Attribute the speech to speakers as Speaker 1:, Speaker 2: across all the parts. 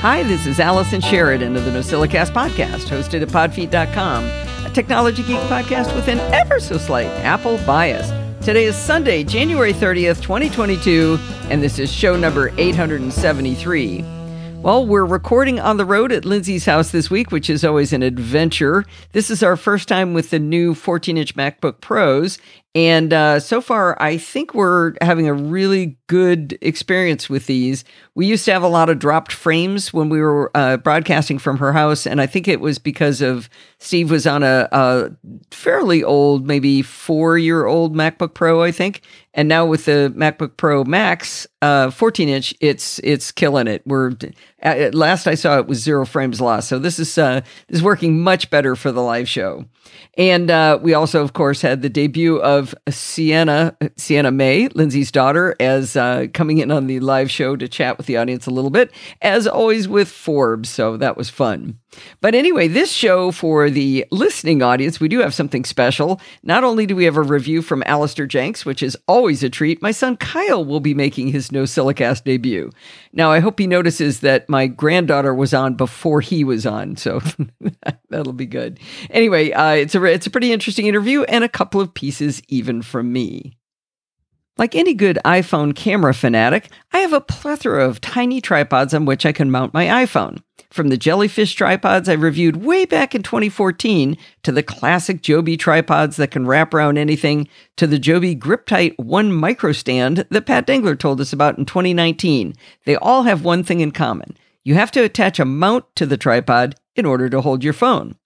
Speaker 1: Hi, this is Allison Sheridan of the NosillaCast podcast, hosted at podfeet.com, a technology geek podcast with an ever so slight Apple bias. Today is Sunday, January 30th, 2022, and this is show number 873. Well, we're recording on the road at Lindsay's house this week, which is always an adventure. This is our first time with the new 14 inch MacBook Pros. And uh, so far, I think we're having a really good experience with these. We used to have a lot of dropped frames when we were uh, broadcasting from her house. And I think it was because of Steve was on a, a fairly old, maybe four year old MacBook Pro, I think. And now with the MacBook Pro Max, uh, 14 inch, it's it's killing it. We're at last I saw it was zero frames lost. So this is uh, this is working much better for the live show. And uh, we also, of course, had the debut of Sienna Sienna May, Lindsay's daughter, as uh, coming in on the live show to chat with the audience a little bit, as always with Forbes. So that was fun. But anyway, this show for the listening audience, we do have something special. Not only do we have a review from Allister Jenks, which is always a treat, my son Kyle will be making his NosillaCast debut. Now, I hope he notices that my granddaughter was on before he was on, so that'll be good. Anyway, uh, it's a it's a pretty interesting interview and a couple of pieces even from me. Like any good iPhone camera fanatic, I have a plethora of tiny tripods on which I can mount my iPhone. From the jellyfish tripods I reviewed way back in 2014 to the classic Joby tripods that can wrap around anything to the Joby GripTight 1 micro stand that Pat Dengler told us about in 2019, they all have one thing in common. You have to attach a mount to the tripod in order to hold your phone.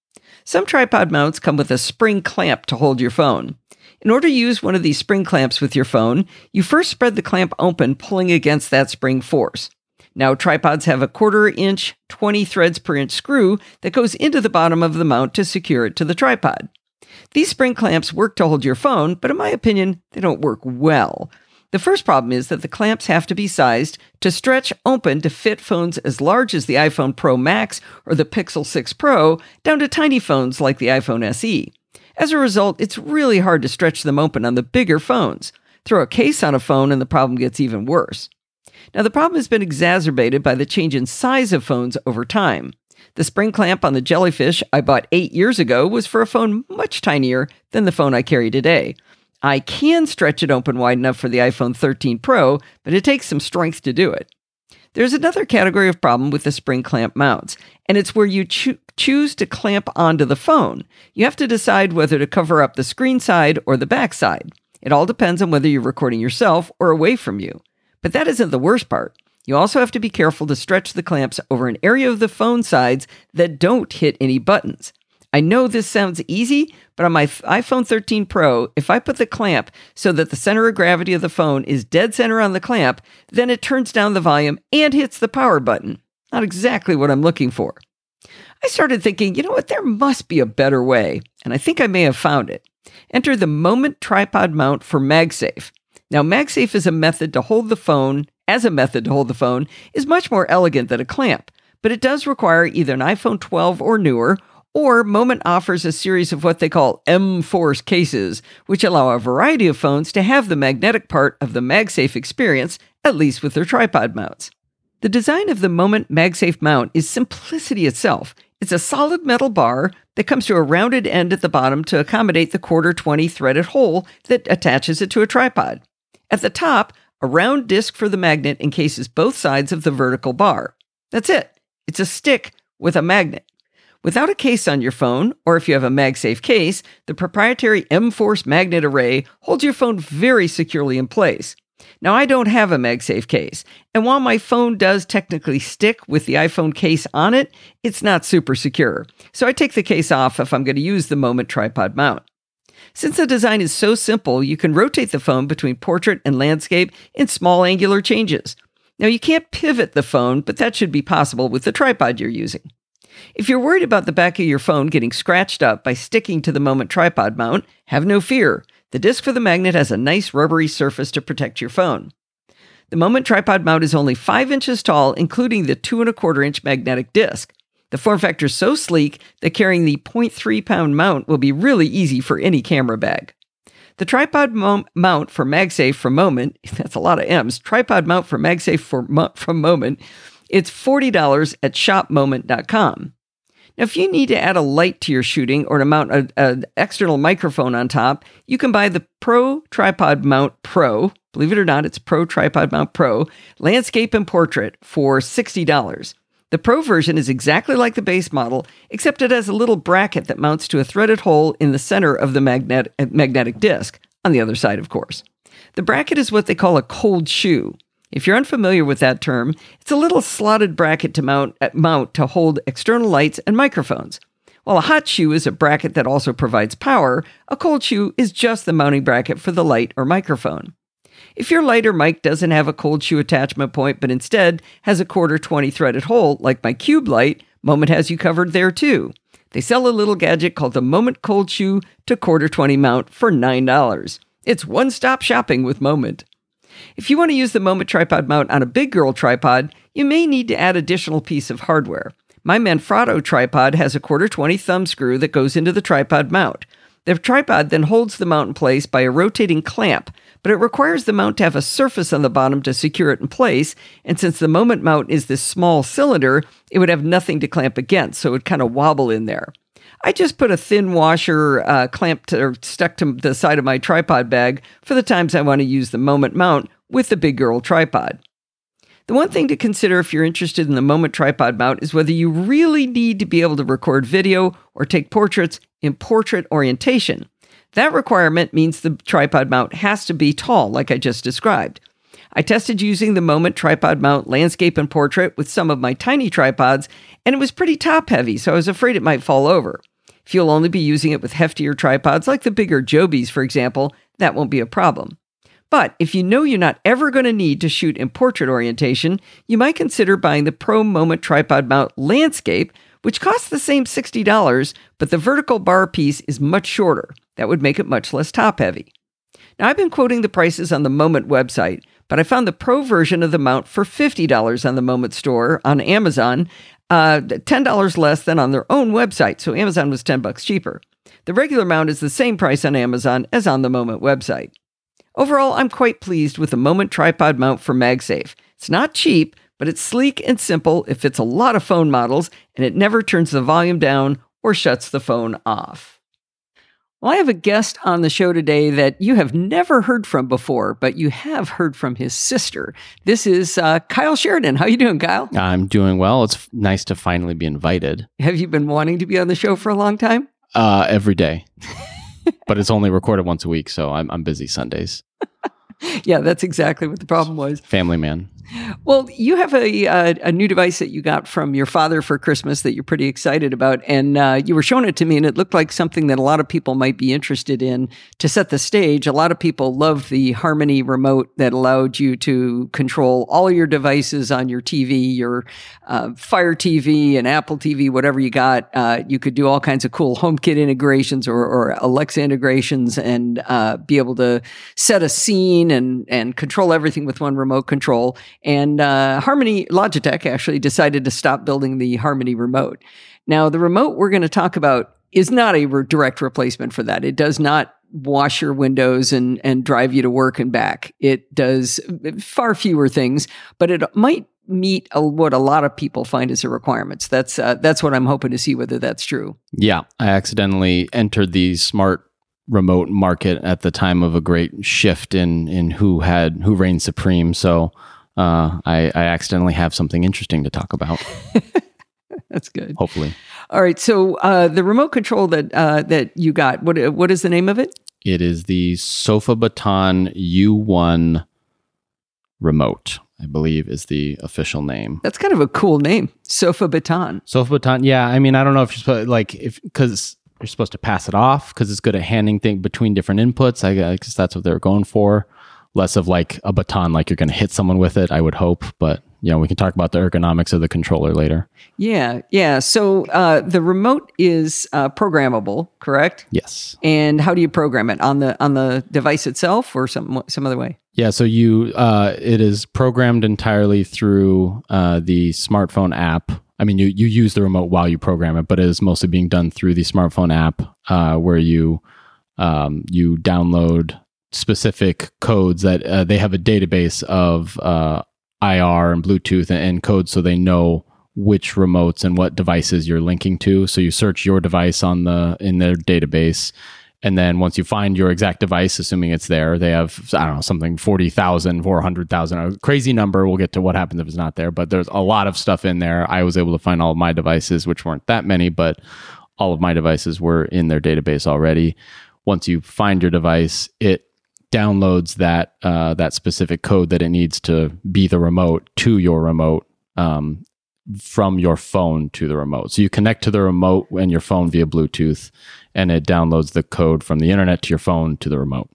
Speaker 1: Some tripod mounts come with a spring clamp to hold your phone. In order to use one of these spring clamps with your phone, you first spread the clamp open, pulling against that spring force. Now, tripods have a quarter inch, 20 threads per inch screw that goes into the bottom of the mount to secure it to the tripod. These spring clamps work to hold your phone, but in my opinion, they don't work well. The first problem is that the clamps have to be sized to stretch open to fit phones as large as the iPhone Pro Max or the Pixel 6 Pro down to tiny phones like the iPhone SE. As a result, it's really hard to stretch them open on the bigger phones. Throw a case on a phone and the problem gets even worse. Now, the problem has been exacerbated by the change in size of phones over time. The spring clamp on the Jellyfish I bought eight years ago was for a phone much tinier than the phone I carry today. I can stretch it open wide enough for the iPhone 13 Pro, but it takes some strength to do it. There's another category of problem with the spring clamp mounts, and it's where you cho- choose to clamp onto the phone. You have to decide whether to cover up the screen side or the back side. It all depends on whether you're recording yourself or away from you. But that isn't the worst part. You also have to be careful to stretch the clamps over an area of the phone sides that don't hit any buttons. I know this sounds easy, but on my iPhone 13 Pro, if I put the clamp so that the center of gravity of the phone is dead center on the clamp, then it turns down the volume and hits the power button. Not exactly what I'm looking for. I started thinking, you know what, there must be a better way, and I think I may have found it. Enter the Moment tripod mount for MagSafe. Now, MagSafe is a method to hold the phone, as a method to hold the phone, is much more elegant than a clamp, but it does require either an iPhone 12 or newer, or Moment offers a series of what they call M Force cases, which allow a variety of phones to have the magnetic part of the MagSafe experience, at least with their tripod mounts. The design of the Moment MagSafe mount is simplicity itself. It's a solid metal bar that comes to a rounded end at the bottom to accommodate the quarter 20 threaded hole that attaches it to a tripod. At the top, a round disc for the magnet encases both sides of the vertical bar. That's it. It's a stick with a magnet. Without a case on your phone, or if you have a MagSafe case, the proprietary M Force magnet array holds your phone very securely in place. Now, I don't have a MagSafe case, and while my phone does technically stick with the iPhone case on it, it's not super secure. So I take the case off if I'm going to use the Moment tripod mount. Since the design is so simple, you can rotate the phone between portrait and landscape in small angular changes. Now, you can't pivot the phone, but that should be possible with the tripod you're using. If you're worried about the back of your phone getting scratched up by sticking to the Moment tripod mount, have no fear. The disc for the magnet has a nice rubbery surface to protect your phone. The Moment tripod mount is only 5 inches tall, including the 2 and a quarter inch magnetic disc. The form factor is so sleek that carrying the 0.3 pound mount will be really easy for any camera bag. The tripod mo- mount for MagSafe from Moment, that's a lot of M's, tripod mount for MagSafe for mo- from Moment It's $40 at shopmoment.com. Now, if you need to add a light to your shooting or to mount an external microphone on top, you can buy the Pro Tripod Mount Pro. Believe it or not, it's Pro Tripod Mount Pro Landscape and Portrait for $60. The Pro version is exactly like the base model, except it has a little bracket that mounts to a threaded hole in the center of the magnet- magnetic disc, on the other side, of course. The bracket is what they call a cold shoe. If you're unfamiliar with that term, it's a little slotted bracket to mount, uh, mount to hold external lights and microphones. While a hot shoe is a bracket that also provides power, a cold shoe is just the mounting bracket for the light or microphone. If your light or mic doesn't have a cold shoe attachment point, but instead has a quarter 20 threaded hole, like my Cube light, Moment has you covered there too. They sell a little gadget called the Moment Cold Shoe to quarter 20 mount for $9. It's one stop shopping with Moment. If you want to use the Moment tripod mount on a big girl tripod, you may need to add additional piece of hardware. My Manfrotto tripod has a quarter 20 thumb screw that goes into the tripod mount. The tripod then holds the mount in place by a rotating clamp, but it requires the mount to have a surface on the bottom to secure it in place. And since the moment mount is this small cylinder, it would have nothing to clamp against, so it would kind of wobble in there. I just put a thin washer uh, clamped or stuck to the side of my tripod bag for the times I want to use the moment mount with the big girl tripod. The one thing to consider if you're interested in the Moment tripod mount is whether you really need to be able to record video or take portraits in portrait orientation. That requirement means the tripod mount has to be tall, like I just described. I tested using the Moment tripod mount landscape and portrait with some of my tiny tripods, and it was pretty top heavy, so I was afraid it might fall over. If you'll only be using it with heftier tripods, like the bigger Jobies, for example, that won't be a problem. But if you know you're not ever going to need to shoot in portrait orientation, you might consider buying the Pro Moment Tripod Mount Landscape, which costs the same $60, but the vertical bar piece is much shorter. That would make it much less top heavy. Now, I've been quoting the prices on the Moment website, but I found the Pro version of the mount for $50 on the Moment store on Amazon, uh, $10 less than on their own website, so Amazon was 10 bucks cheaper. The regular mount is the same price on Amazon as on the Moment website. Overall, I'm quite pleased with the Moment tripod mount for MagSafe. It's not cheap, but it's sleek and simple. It fits a lot of phone models, and it never turns the volume down or shuts the phone off. Well, I have a guest on the show today that you have never heard from before, but you have heard from his sister. This is uh, Kyle Sheridan. How you doing, Kyle?
Speaker 2: I'm doing well. It's nice to finally be invited.
Speaker 1: Have you been wanting to be on the show for a long time?
Speaker 2: Uh, every day. but it's only recorded once a week, so I'm I'm busy Sundays.
Speaker 1: yeah, that's exactly what the problem was.
Speaker 2: Family man.
Speaker 1: Well, you have a a new device that you got from your father for Christmas that you're pretty excited about, and uh, you were showing it to me, and it looked like something that a lot of people might be interested in. To set the stage, a lot of people love the Harmony remote that allowed you to control all your devices on your TV, your uh, Fire TV and Apple TV, whatever you got. Uh, you could do all kinds of cool HomeKit integrations or, or Alexa integrations, and uh, be able to set a scene and and control everything with one remote control and uh, Harmony Logitech actually decided to stop building the Harmony remote. Now, the remote we're going to talk about is not a re- direct replacement for that. It does not wash your windows and and drive you to work and back. It does far fewer things, but it might meet a, what a lot of people find as a requirements. That's uh, that's what I'm hoping to see whether that's true.
Speaker 2: Yeah, I accidentally entered the smart remote market at the time of a great shift in in who had who reigned supreme. So uh, I, I accidentally have something interesting to talk about.
Speaker 1: That's good.
Speaker 2: Hopefully.
Speaker 1: All right. So uh, the remote control that uh, that you got, what what is the name of it?
Speaker 2: It is the Sofa Baton U1 remote. I believe is the official name.
Speaker 1: That's kind of a cool name, Sofa Baton.
Speaker 2: Sofa Baton. Yeah. I mean, I don't know if you're supposed like if because you're supposed to pass it off because it's good at handing things between different inputs. I guess that's what they're going for less of like a baton, like you're going to hit someone with it. I would hope, but you know, we can talk about the ergonomics of the controller later.
Speaker 1: Yeah, yeah. So uh, the remote is uh, programmable, correct?
Speaker 2: Yes.
Speaker 1: And how do you program it on the on the device itself, or some some other way?
Speaker 2: Yeah. So you, uh, it is programmed entirely through uh, the smartphone app. I mean, you you use the remote while you program it, but it is mostly being done through the smartphone app, uh, where you um, you download specific codes that uh, they have a database of uh, IR and Bluetooth and codes, so they know which remotes and what devices you're linking to. So you search your device on the in their database. And then once you find your exact device, assuming it's there, they have, I don't know, something 40,000, 400,000, a crazy number. We'll get to what happens if it's not there, but there's a lot of stuff in there. I was able to find all of my devices, which weren't that many, but all of my devices were in their database already. Once you find your device, it downloads that uh, that specific code that it needs to be the remote to your remote um, from your phone to the remote. So you connect to the remote and your phone via Bluetooth, and it downloads the code from the internet to your phone to the remote.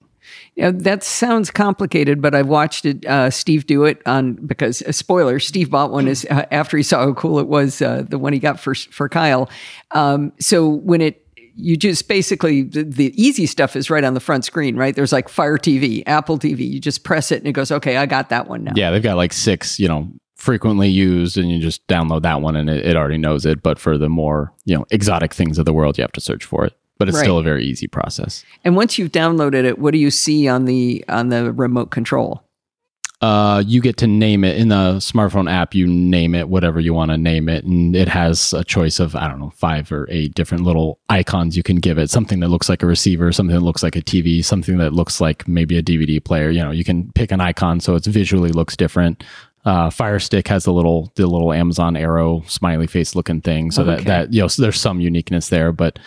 Speaker 1: Yeah, that sounds complicated, but I've watched it. Uh, Steve do it on because uh, spoiler. Steve bought one is uh, after he saw how cool it was, uh, the one he got for for Kyle. Um, so when it you just basically the, the, easy stuff is right on the front screen, right? There's like Fire TV, Apple TV. You just press it and it goes, okay, I got that one now.
Speaker 2: Yeah, they've got like six, you know, frequently used, and you just download that one and it, it already knows it. But for the more, you know, exotic things of the world, you have to search for it but it's right. still a very easy process.
Speaker 1: And once you've downloaded it, what do you see on the on the remote control?
Speaker 2: Uh, you get to name it in the smartphone app. You name it whatever you want to name it, and it has a choice of I don't know five or eight different little icons you can give it. Something that looks like a receiver, something that looks like a TV, something that looks like maybe a DVD player. You know, you can pick an icon so it visually looks different. Uh, Fire Stick has the little the little Amazon arrow smiley face looking thing, so okay. that that you know so there's some uniqueness there, but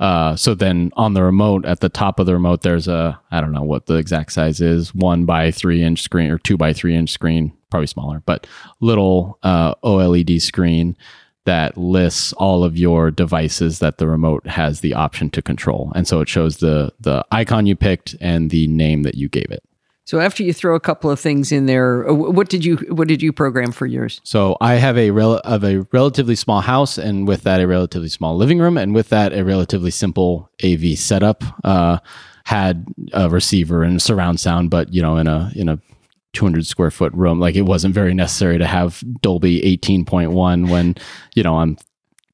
Speaker 2: uh, so then on the remote, at the top of the remote, there's a I don't know what the exact size is, one by three inch screen or two by three inch screen, probably smaller, but little uh, OLED screen that lists all of your devices that the remote has the option to control, and so it shows the the icon you picked and the name that you gave it.
Speaker 1: So after you throw a couple of things in there, uh, what did you what did you program for yours?
Speaker 2: So I have a rel- of a relatively small house, and with that a relatively small living room, and with that a relatively simple AV setup. Uh, had a receiver and surround sound, but you know, in a in a 200 square foot room, like it wasn't very necessary to have Dolby 18.1 when you know I'm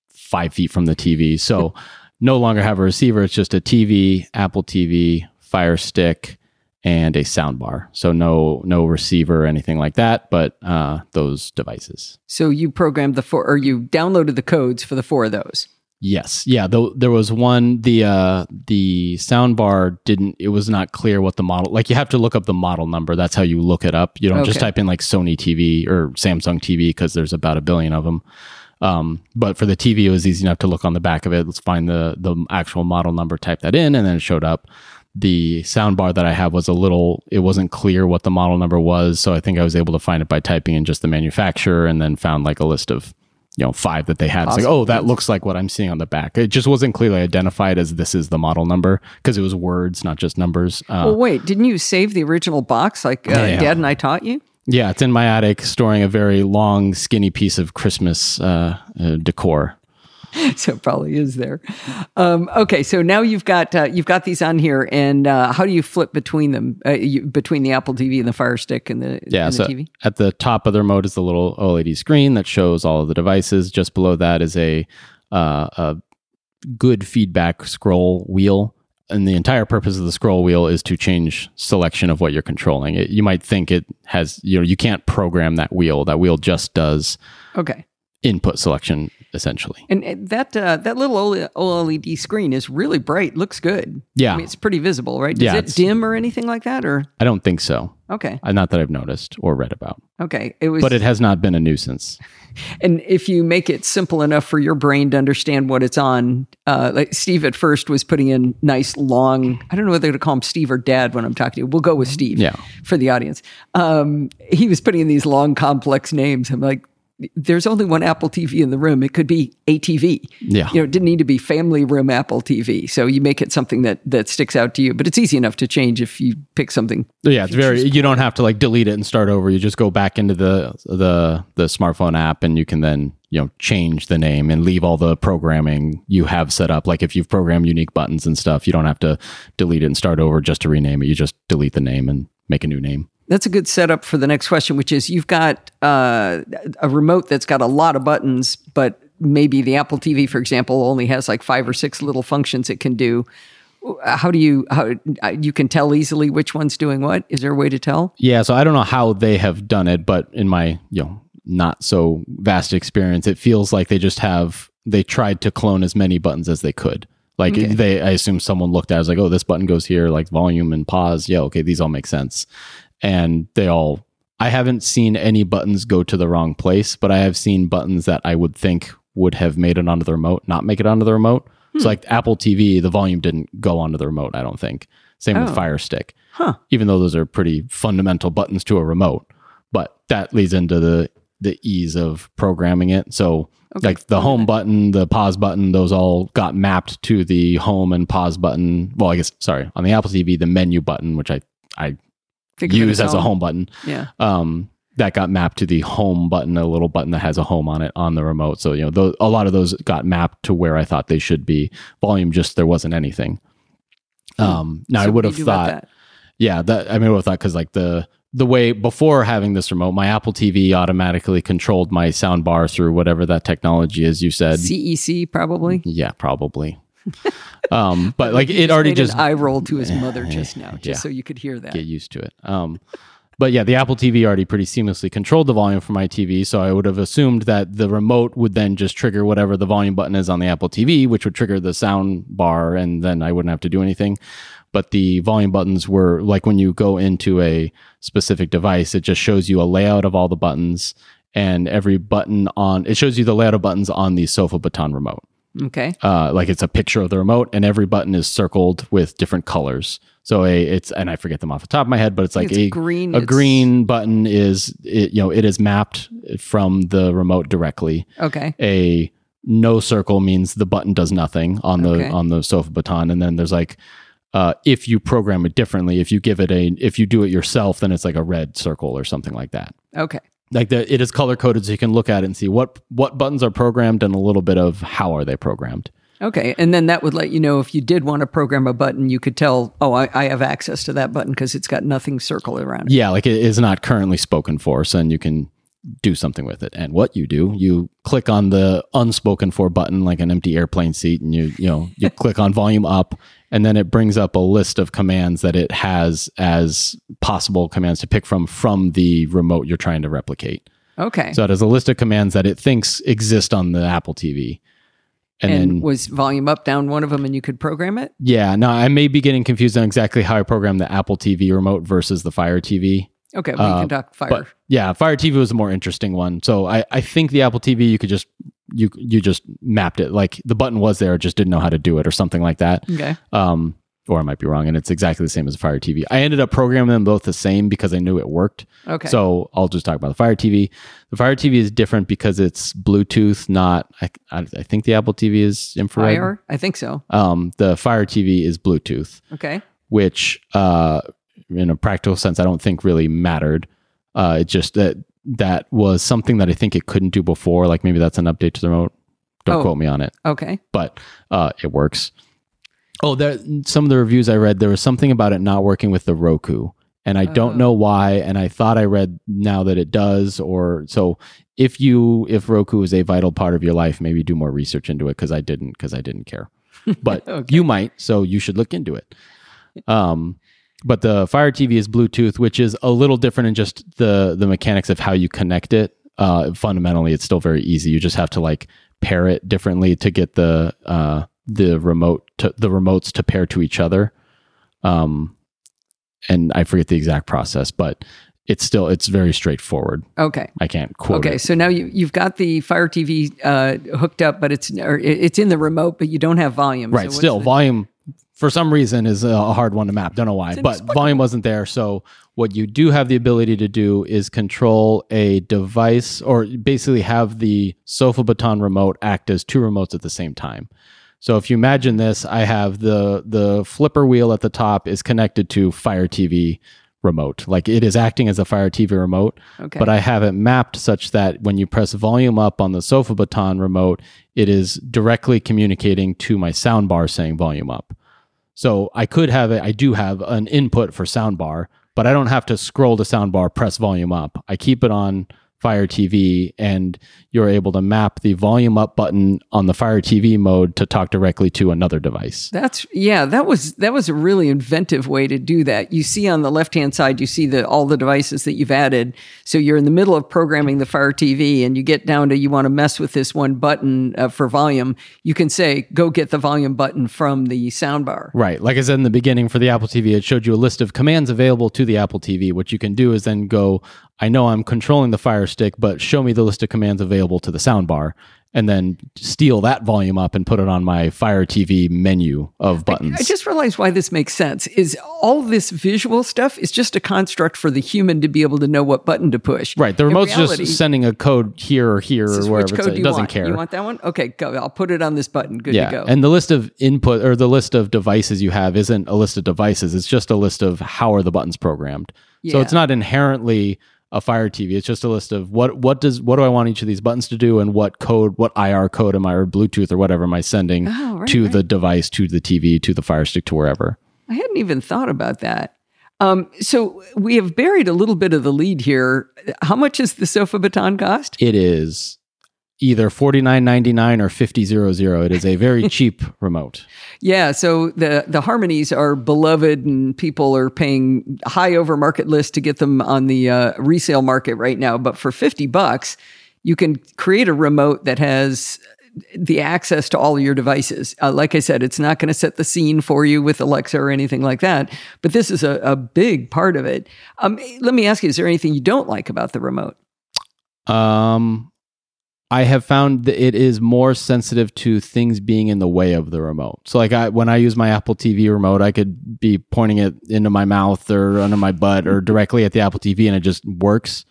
Speaker 2: five feet from the TV. So no longer have a receiver. It's just a TV, Apple TV, Fire Stick and a soundbar. So no no receiver or anything like that, but uh, those devices.
Speaker 1: So you programmed the four, or you downloaded the codes for the four of those.
Speaker 2: Yes, yeah. Though there was one, the uh, the soundbar didn't. It was not clear what the model. Like you have to look up the model number. That's how you look it up. You don't okay. just type in like Sony TV or Samsung TV because there's about a billion of them. Um, but for the TV, it was easy enough to look on the back of it. Let's find the the actual model number, type that in, and then it showed up the soundbar that I have was a little, it wasn't clear what the model number was. So I think I was able to find it by typing in just the manufacturer and then found like a list of, you know, five that they had. Awesome. It's like, oh, that looks like what I'm seeing on the back. It just wasn't clearly identified as this is the model number because it was words, not just numbers.
Speaker 1: Uh, well, wait, didn't you save the original box like uh, yeah. Dad and I taught you?
Speaker 2: Yeah, it's in my attic, storing a very long, skinny piece of Christmas uh, uh decor.
Speaker 1: so it probably is there. Um, okay, so now you've got uh, you've got these on here, and uh, how do you flip between them uh, you, between the Apple TV and the Fire Stick and the
Speaker 2: yeah?
Speaker 1: And
Speaker 2: so
Speaker 1: the TV?
Speaker 2: at the top of the remote is the little OLED screen that shows all of the devices. Just below that is a uh, a good feedback scroll wheel. And the entire purpose of the scroll wheel is to change selection of what you're controlling. It, you might think it has, you know, you can't program that wheel. That wheel just does
Speaker 1: okay
Speaker 2: input selection essentially.
Speaker 1: And that uh, that little OLED screen is really bright. Looks good.
Speaker 2: Yeah,
Speaker 1: I mean, it's pretty visible, right? Does yeah, it dim or anything like that? Or
Speaker 2: I don't think so.
Speaker 1: Okay,
Speaker 2: uh, not that I've noticed or read about.
Speaker 1: Okay, it was,
Speaker 2: but it has not been a nuisance.
Speaker 1: And if you make it simple enough for your brain to understand what it's on, uh, like Steve at first was putting in nice long. I don't know whether to call him Steve or Dad when I'm talking to you. We'll go with Steve.
Speaker 2: Yeah.
Speaker 1: For the audience, um, he was putting in these long, complex names. I'm like, there's only one Apple TV in the room. It could be a TV.
Speaker 2: Yeah.
Speaker 1: You know, it didn't need to be family room Apple TV. So you make it something that that sticks out to you. But it's easy enough to change if you pick something.
Speaker 2: Yeah, it's very you don't have to like delete it and start over. You just go back into the the the smartphone app and you can then, you know, change the name and leave all the programming you have set up. Like if you've programmed unique buttons and stuff, you don't have to delete it and start over just to rename it. You just delete the name and make a new name
Speaker 1: that's a good setup for the next question, which is you've got uh, a remote that's got a lot of buttons, but maybe the Apple TV, for example, only has like five or six little functions it can do. how do you how uh, you can tell easily which one's doing what? Is there a way to tell?
Speaker 2: Yeah, so I don't know how they have done it, but in my you know not so vast experience, it feels like they just have they tried to clone as many buttons as they could. Like
Speaker 1: Okay.
Speaker 2: they, I assume someone looked at it was like, oh, this button goes here, like volume and pause. Yeah, okay, these all make sense, and they all. I haven't seen any buttons go to the wrong place, but I have seen buttons that I would think would have made it onto the remote, not make it onto the remote. So hmm. like Apple TV, the volume didn't go onto the remote. I don't think. Same
Speaker 1: Oh.
Speaker 2: with Fire Stick
Speaker 1: Huh.
Speaker 2: even though those are pretty fundamental buttons to a remote. But that leads into the the ease of programming it. So
Speaker 1: Okay.
Speaker 2: like the home button, the pause button, those all got mapped to the home and pause button. Well, I guess sorry, on the Apple TV, the menu button, which I I
Speaker 1: Think of it
Speaker 2: use as a home button,
Speaker 1: Yeah.
Speaker 2: um, that got mapped to the home button, a little button that has a home on it on the remote. So you know, those, a lot of those got mapped to where I thought they should be. Volume just there wasn't anything. Um, now I
Speaker 1: Hmm.
Speaker 2: Would have
Speaker 1: do you do about
Speaker 2: thought
Speaker 1: that?
Speaker 2: yeah, that I mean, I would have thought because like the the way before having this remote, my Apple TV automatically controlled my sound bar through whatever that technology is. You said,
Speaker 1: CEC probably.
Speaker 2: yeah, probably. Um, but like it already just
Speaker 1: an eye roll to his mother just now, just
Speaker 2: Yeah.
Speaker 1: so you could hear that.
Speaker 2: get used to it. Um, but yeah, the Apple TV already pretty seamlessly controlled the volume for my TV, so I would have assumed that the remote would then just trigger whatever the volume button is on the Apple TV, which would trigger the sound bar, and then I wouldn't have to do anything. But the volume buttons were like when you go into a specific device, it just shows you a layout of all the buttons, and every button on it shows you the layout of buttons on the Sofa Baton remote
Speaker 1: Okay.
Speaker 2: uh, like it's a picture of the remote and every button is circled with different colors. So a it's and I forget them off the top of my head, but it's like
Speaker 1: think
Speaker 2: a
Speaker 1: green,
Speaker 2: A green button is it, you know it is mapped from the remote directly.
Speaker 1: Okay.
Speaker 2: A no circle means the button does nothing on the
Speaker 1: Okay.
Speaker 2: on the sofa baton, and then there's like uh, if you program it differently, if you give it a if you do it yourself, then it's like a red circle or something like that
Speaker 1: Okay.
Speaker 2: Like the, it is color coded so you can look at it and see what what buttons are programmed and a little bit of how are they programmed
Speaker 1: Okay. And then that would let you know if you did want to program a button, you could tell, oh, I, I have access to that button because it's got nothing circled around it.
Speaker 2: yeah like it is not currently spoken for so then you can do something with it and what you do you click on the unspoken for button like an empty airplane seat and you you know you click on volume up and then it brings up a list of commands that it has as possible commands to pick from from the remote you're trying to replicate
Speaker 1: Okay.
Speaker 2: so it has a list of commands that it thinks exist on the apple tv and,
Speaker 1: and
Speaker 2: then
Speaker 1: was volume up, down one of them and you could program it?
Speaker 2: Yeah, Now I may be getting confused on exactly how I program the Apple TV remote versus the Fire TV.
Speaker 1: Okay. we
Speaker 2: Uh,
Speaker 1: can talk fire.
Speaker 2: But yeah, Fire TV was a more interesting one. So I, I think the Apple TV you could just you you just mapped it like the button was there, just didn't know how to do it or something like that.
Speaker 1: okay.
Speaker 2: Um, or I might be wrong, and it's exactly the same as Fire TV. I ended up programming them both the same because I knew it worked.
Speaker 1: Okay.
Speaker 2: So I'll just talk about the Fire TV. The Fire TV is different because it's Bluetooth, not. I, I, I think the Apple TV is infrared.
Speaker 1: fire? I think so.
Speaker 2: Um, the Fire TV is Bluetooth
Speaker 1: Okay.
Speaker 2: which uh, in a practical sense, I don't think really mattered. Uh, it just that that was something that I think it couldn't do before. Like maybe that's an update to the remote. Don't
Speaker 1: Oh.
Speaker 2: quote me on it,
Speaker 1: Okay.
Speaker 2: but uh, it works. Oh, there some of the reviews I read, there was something about it not working with the Roku, and I don't
Speaker 1: Oh.
Speaker 2: know why. And I thought I read now that it does, or so. If you if Roku is a vital part of your life, maybe do more research into it because I didn't because I didn't care, but
Speaker 1: Okay.
Speaker 2: you might, so you should look into it. Um, but the Fire TV is Bluetooth, which is a little different in just the the mechanics of how you connect it. Uh, fundamentally, it's still very easy. You just have to like pair it differently to get the uh, the remote to the remotes to pair to each other. Um, and I forget the exact process, but it's still it's very straightforward.
Speaker 1: Okay.
Speaker 2: I can't quote
Speaker 1: Okay,
Speaker 2: it.
Speaker 1: so now you you've got the Fire TV uh, hooked up, but it's or it's in the remote, but you don't have volume.
Speaker 2: Right.
Speaker 1: what's
Speaker 2: Still,
Speaker 1: the-
Speaker 2: volume for some reason is a hard one to map. Don't know why, but volume wasn't there. So what you do have the ability to do is control a device, or basically have the Sofa Baton remote act as two remotes at the same time. So if you imagine this, I have the the flipper wheel at the top is connected to Fire TV remote. Like it is acting as a Fire TV remote,
Speaker 1: okay,
Speaker 2: but I have it mapped such that when you press volume up on the Sofa Baton remote, it is directly communicating to my soundbar saying volume up. So I could have it, I do have an input for soundbar, but I don't have to scroll to soundbar, press volume up. I keep it on Fire TV, and you're able to map the volume up button on the Fire TV mode to talk directly to another device.
Speaker 1: That's yeah, that was that was a really inventive way to do that. You see on the left-hand side, you see the all the devices that you've added. So you're in the middle of programming the Fire TV and you get down to you want to mess with this one button uh, for volume, you can say go get the volume button from the soundbar.
Speaker 2: Right. Like I said in the beginning for the Apple TV, it showed you a list of commands available to the Apple TV. What you can do is then go, I know I'm controlling the Fire Stick, but show me the list of commands available to the soundbar. And then steal that volume up and put it on my Fire TV menu of buttons.
Speaker 1: I just realized why this makes sense. Is all this visual stuff is just a construct for the human to be able to know what button to push.
Speaker 2: right. The remote's
Speaker 1: reality,
Speaker 2: just sending a code here or here or wherever
Speaker 1: which code do
Speaker 2: It doesn't
Speaker 1: want?
Speaker 2: care.
Speaker 1: You want that one? Okay, go. I'll put it on this button. Good
Speaker 2: yeah.
Speaker 1: to go.
Speaker 2: And the list of input or the list of devices you have isn't a list of devices. It's just a list of how are the buttons programmed. So it's not inherently a Fire TV. It's just a list of what what does what do I want each of these buttons to do and what code, what IR code am I or Bluetooth or whatever am I sending
Speaker 1: Oh, right,
Speaker 2: to
Speaker 1: right.
Speaker 2: the device, to the TV, to the Fire Stick, to wherever.
Speaker 1: I hadn't even thought about that. Um, so we have buried a little bit of the lead here. How much is the sofa baton cost?
Speaker 2: It is either forty nine ninety nine or fifty zero zero. It is a very cheap remote.
Speaker 1: Yeah, so the the harmonies are beloved, and people are paying high over market list to get them on the uh, resale market right now. But for fifty bucks, you can create a remote that has the access to all of your devices. Uh, like I said, it's not going to set the scene for you with Alexa or anything like that, but this is a, a big part of it. Um, let me ask you: Is there anything you don't like about the remote?
Speaker 2: Um, I have found that it is more sensitive to things being in the way of the remote. So, like, I when I use my Apple TV remote, I could be pointing it into my mouth or under my butt or directly at the Apple TV, and it just works.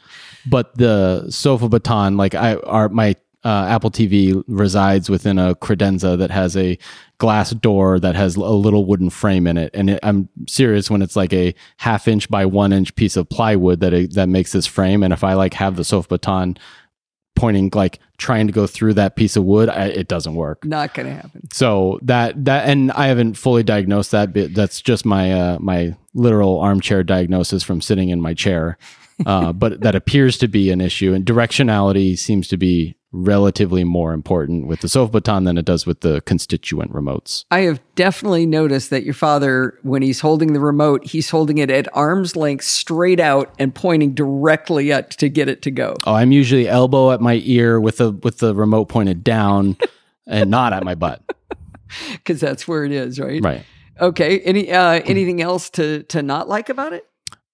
Speaker 2: But the Sofa Baton, like, I are my uh, Apple TV resides within a credenza that has a glass door that has a little wooden frame in it, and it, I'm serious when it's like a half inch by one inch piece of plywood that it, that makes this frame. And if I like have the Sofa Baton pointing like trying to go through that piece of wood I, it doesn't work
Speaker 1: Not going to happen.
Speaker 2: so that that and i haven't fully diagnosed that but that's just my uh my literal armchair diagnosis from sitting in my chair uh but that appears to be an issue and directionality seems to be relatively more important with the sofa baton than it does with the constituent remotes
Speaker 1: I have definitely noticed that your father, when he's holding the remote, he's holding it at arm's length straight out and pointing directly at to get it to go.
Speaker 2: oh i'm usually elbow at my ear with the with the remote pointed down and not at my butt
Speaker 1: Because that's where it is, right?
Speaker 2: right
Speaker 1: Okay. Any uh, anything else to to not like about it?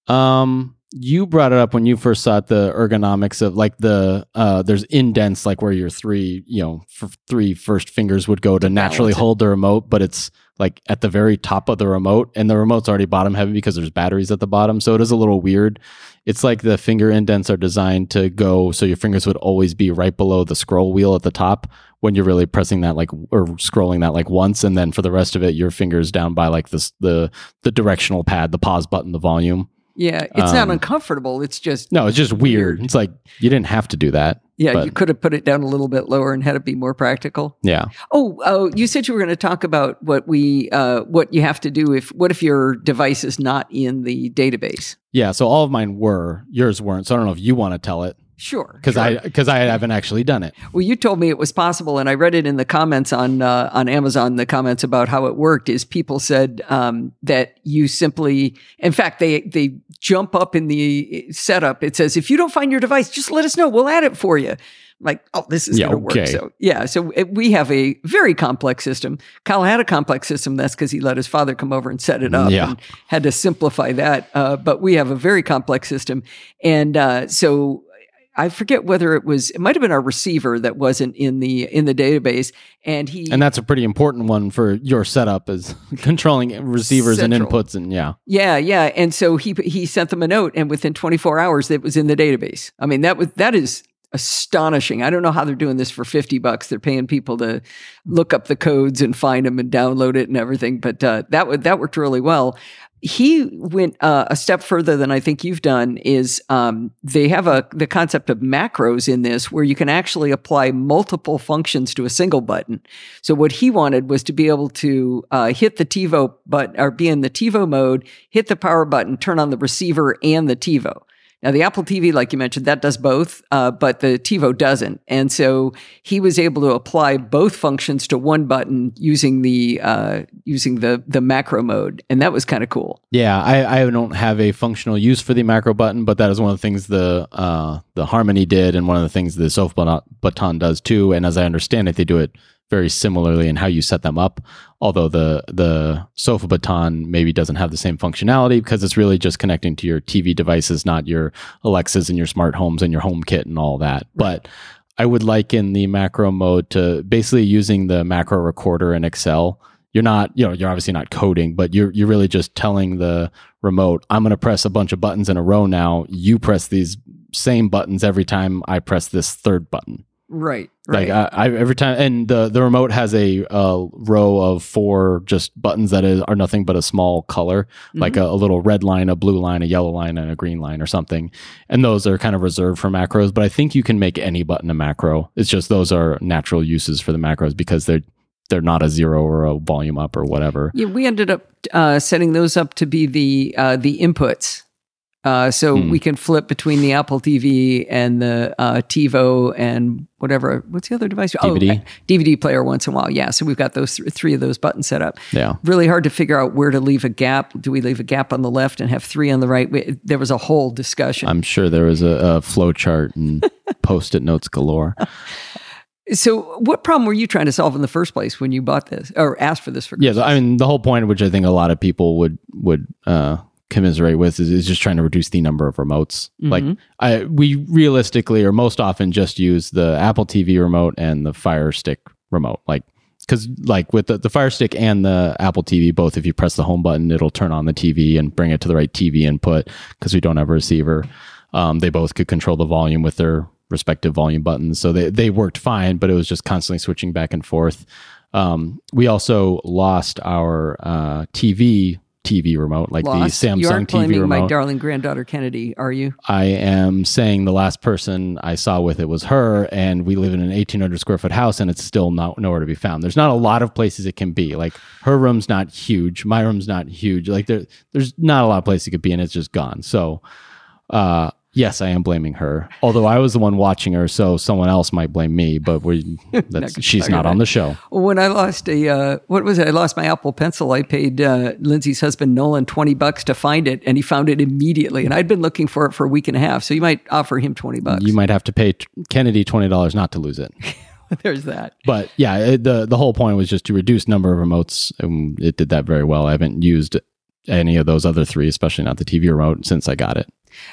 Speaker 2: Um, you brought it up when you first saw it, the ergonomics of like the uh, there's indents like where your three you know f- three first fingers would go to naturally hold the remote, but it's like at the very top of the remote, and the remote's already bottom heavy because there's batteries at the bottom, so it is a little weird. It's like the finger indents are designed to go so your fingers would always be right below the scroll wheel at the top when you're really pressing that like or scrolling that like once, and then for the rest of it, your fingers down by like this the the directional pad, the pause button, the volume.
Speaker 1: Yeah, it's not
Speaker 2: Um,
Speaker 1: uncomfortable. It's just
Speaker 2: No, it's just weird. It's like you didn't have to do that.
Speaker 1: yeah.
Speaker 2: but-
Speaker 1: you could have put it down a little bit lower and had it be more practical.
Speaker 2: Yeah.
Speaker 1: Oh, oh, you said you were going to talk about what we uh, what you have to do if what if your device is not in the database?
Speaker 2: Yeah. So all of mine were, yours weren't. So I don't know if you want to tell it
Speaker 1: Sure,
Speaker 2: because
Speaker 1: sure.
Speaker 2: I because I haven't actually done it.
Speaker 1: Well, you told me it was possible, and I read it in the comments on uh, on Amazon. The comments about how it worked is people said um, that you simply, in fact, they they jump up in the setup. It says if you don't find your device, just let us know. We'll add it for you. Like, oh, this is
Speaker 2: Yeah,
Speaker 1: going to work. So yeah, so it, we have a very complex system. Kyle had a complex system. That's because he let his father come over and set it up.
Speaker 2: Yeah.
Speaker 1: and had to simplify that. Uh, but we have a very complex system, and uh, so I forget whether it was it might have been our receiver that wasn't in the in the database, and he
Speaker 2: And that's a pretty important one for your setup is controlling receivers and inputs and yeah.
Speaker 1: yeah yeah, and so he he sent them a note, and within 24 hours it was in the database. I mean that was that is astonishing. I don't know how they're doing this for 50 bucks. They're paying people to look up the codes and find them and download it and everything, but uh, that would that worked really well. He went uh, a step further than I think you've done. Is um, they have a the concept of macros in this, where you can actually apply multiple functions to a single button. So what he wanted was to be able to uh, hit the TiVo button or be in the TiVo mode, hit the power button, turn on the receiver and the TiVo. Now, the Apple TV, like you mentioned, that does both, uh, but the TiVo doesn't. And so he was able to apply both functions to one button using the uh, using the the macro mode, and that was kind of cool.
Speaker 2: Yeah, I, I don't have a functional use for the macro button, but that is one of the things the uh, the Harmony did, and one of the things the Sofa Baton does too. And as I understand it, they do it very similarly in how you set them up. Although the the Sofa Baton maybe doesn't have the same functionality because it's really just connecting to your TV devices, not your Alexas and your smart homes and your HomeKit and all that. But I would liken the macro mode to basically using the macro recorder in Excel. You're not, you know, you're obviously not coding, but you're you're really just telling the remote, I'm going to press a bunch of buttons in a row now. You press these same buttons every time I press this third button.
Speaker 1: Right. Right.
Speaker 2: Like I, I every time, and the the remote has a uh, row of four just buttons that is, are nothing but a small color, like a, a little red line, a blue line, a yellow line, and a green line or something. And those are kind of reserved for macros. But I think you can make any button a macro. It's just those are natural uses for the macros because they're they're not a zero or a volume up or whatever.
Speaker 1: Yeah, we ended up uh, setting those up to be the uh, the inputs. Uh, so
Speaker 2: Hmm.
Speaker 1: we can flip between the Apple TV and the uh, TiVo and whatever. What's the other device?
Speaker 2: DVD.
Speaker 1: Oh, DVD player once in a while. Yeah. So we've got those th- three of those buttons set up.
Speaker 2: Yeah.
Speaker 1: Really hard to figure out where to leave a gap. Do we leave a gap on the left and have three on the right? We, there was a whole discussion.
Speaker 2: I'm sure there was a, a flow chart and post-it notes galore.
Speaker 1: so, what problem were you trying to solve in the first place when you bought this or asked for this for?
Speaker 2: Yeah, I mean the whole point, which I think a lot of people would would uh, commiserate with, is, is just trying to reduce the number of remotes. Like I, we realistically or most often just use the Apple TV remote and the Fire Stick remote, like. Because like with the, the Fire Stick and the Apple TV, both if you press the home button, it'll turn on the TV and bring it to the right TV input. Because we don't have a receiver, um, they both could control the volume with their respective volume buttons. So they, they worked fine, but it was just constantly switching back and forth. Um, we also lost our uh, TV TV remote, like
Speaker 1: Lost.
Speaker 2: the Samsung
Speaker 1: you aren't
Speaker 2: TV
Speaker 1: my darling granddaughter Kennedy, are you?
Speaker 2: I am saying the last person I saw with it was her, and we live in an 1,800 square foot house, and it's still not nowhere to be found. There's not a lot of places it can be. Like her room's not huge, my room's not huge. Like there, there's not a lot of places it could be, and it's just gone. So, uh, yes, I am blaming her. Although I was the one watching her, so someone else might blame me. But we, that's, she's not on the show.
Speaker 1: When I lost a, uh, what was it? I lost my Apple Pencil. I paid uh, Lindsay's husband Nolan twenty bucks to find it, and he found it immediately. And I'd been looking for it for a week and a half. So you might offer him twenty bucks.
Speaker 2: You might have to pay t- Kennedy twenty dollars not to lose it.
Speaker 1: There's that.
Speaker 2: But yeah, it, the the whole point was just to reduce number of remotes, and it did that very well. I haven't used any of those other three, especially not the TV remote, since I got it.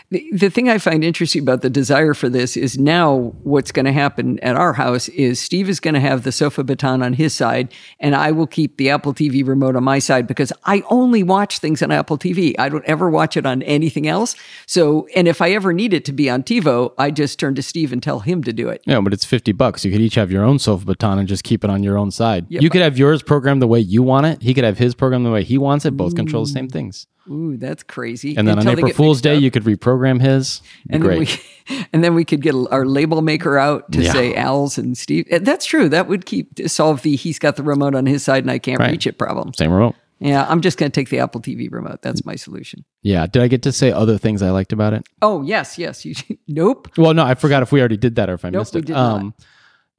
Speaker 1: The, the thing I find interesting about the desire for this is now what's going to happen at our house is Steve is going to have the sofa baton on his side, and I will keep the Apple TV remote on my side because I only watch things on Apple TV. I don't ever watch it on anything else. So, and if I ever need it to be on TiVo, I just turn to Steve and tell him to do it.
Speaker 2: Yeah, but it's fifty bucks. You could each have your own sofa baton and just keep it on your own side. you could have yours programmed the way you want it. He could have his programmed the way he wants it. Both control the mm. same things.
Speaker 1: Ooh, that's crazy.
Speaker 2: And then
Speaker 1: Until
Speaker 2: on April Fool's Day,
Speaker 1: up.
Speaker 2: you could reprogram his.
Speaker 1: And
Speaker 2: great.
Speaker 1: then we and then we could get our label maker out to
Speaker 2: Yeah.
Speaker 1: say Al's and Steve. Uh, That's true. That would keep solve the he's got the remote on his side and I can't
Speaker 2: Right.
Speaker 1: reach it problem.
Speaker 2: Same remote.
Speaker 1: Yeah, I'm just going to take the Apple TV remote. That's my solution.
Speaker 2: Yeah. Did I get to say other things I liked about it?
Speaker 1: Oh yes, yes. You nope.
Speaker 2: Well, no, I forgot if we already did that or if I
Speaker 1: Nope,
Speaker 2: missed
Speaker 1: we
Speaker 2: it.
Speaker 1: did not.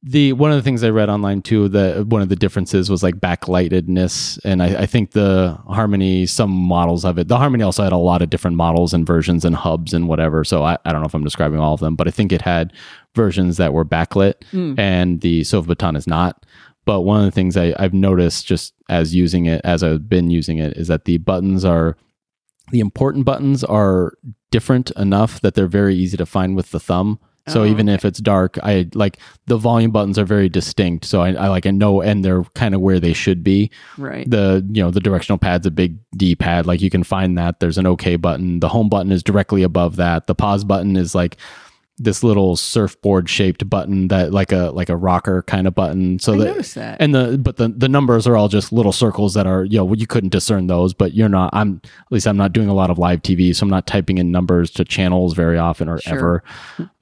Speaker 2: The one of the things I read online too, that one of the differences was like backlightedness, and I, I think the Harmony, some models of it, the Harmony also had a lot of different models and versions and hubs and whatever. So I, I don't know if I'm describing all of them, but I think it had versions that were backlit, mm. and the Sofa Baton is not. But one of the things I, I've noticed just as using it, as I've been using it, is that the buttons are the important buttons are different enough that they're very easy to find with the thumb. So
Speaker 1: Oh,
Speaker 2: even if it's dark, I like the volume buttons are very distinct. So I, I like I know, and they're kind of where they should be.
Speaker 1: Right.
Speaker 2: The you know the directional pad's a big D pad. Like you can find that. There's an OK button. The home button is directly above that. The pause button is like this little surfboard shaped button that like a like a rocker kind of button. So
Speaker 1: I
Speaker 2: that
Speaker 1: that.
Speaker 2: and the but the the numbers are all just little circles that are you know you couldn't discern those but you're not i'm at least i'm not doing a lot of live tv so i'm not typing in numbers to channels very often or
Speaker 1: Sure.
Speaker 2: ever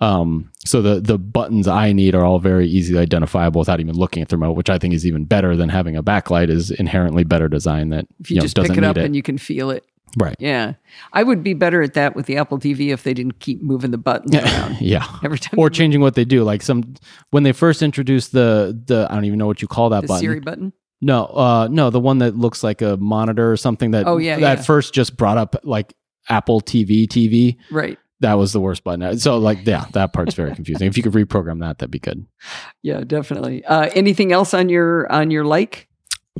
Speaker 2: um so the the buttons i need are all very easily identifiable without even looking at the remote which i think is even better than having a backlight is inherently better design that
Speaker 1: if you,
Speaker 2: know,
Speaker 1: just
Speaker 2: doesn't
Speaker 1: pick it up
Speaker 2: it
Speaker 1: and you can feel it.
Speaker 2: Right.
Speaker 1: Yeah. I would be better at that with the Apple TV if they didn't keep moving the buttons around
Speaker 2: Yeah.
Speaker 1: every time.
Speaker 2: Or changing what they do. Like some when they first introduced the the I don't even know what you call that
Speaker 1: the
Speaker 2: button.
Speaker 1: Siri button.
Speaker 2: No, uh no, the one that looks like a monitor or something that
Speaker 1: Oh, yeah,
Speaker 2: that
Speaker 1: yeah.
Speaker 2: first just brought up like Apple TV TV.
Speaker 1: Right.
Speaker 2: That was the worst button. So like yeah, that part's very confusing. if you could reprogram that, that'd be good.
Speaker 1: Yeah, definitely. Uh, anything else on your on your like?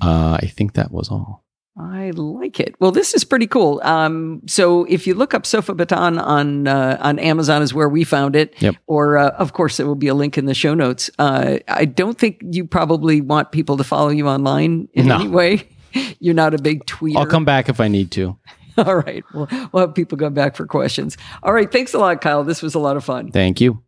Speaker 2: Uh I think that was all.
Speaker 1: I like it. Well, this is pretty cool. Um, so if you look up Sofa Baton on uh, on Amazon is where we found it.
Speaker 2: Yep.
Speaker 1: Or uh, of course there will be a link in the show notes. Uh, I don't think you probably want people to follow you online in
Speaker 2: No.
Speaker 1: any way. You're not a big tweeter.
Speaker 2: I'll come back if I need to.
Speaker 1: All right. Well, we'll have people come back for questions. All right. Thanks a lot, Kyle. This was a lot of fun.
Speaker 2: Thank you.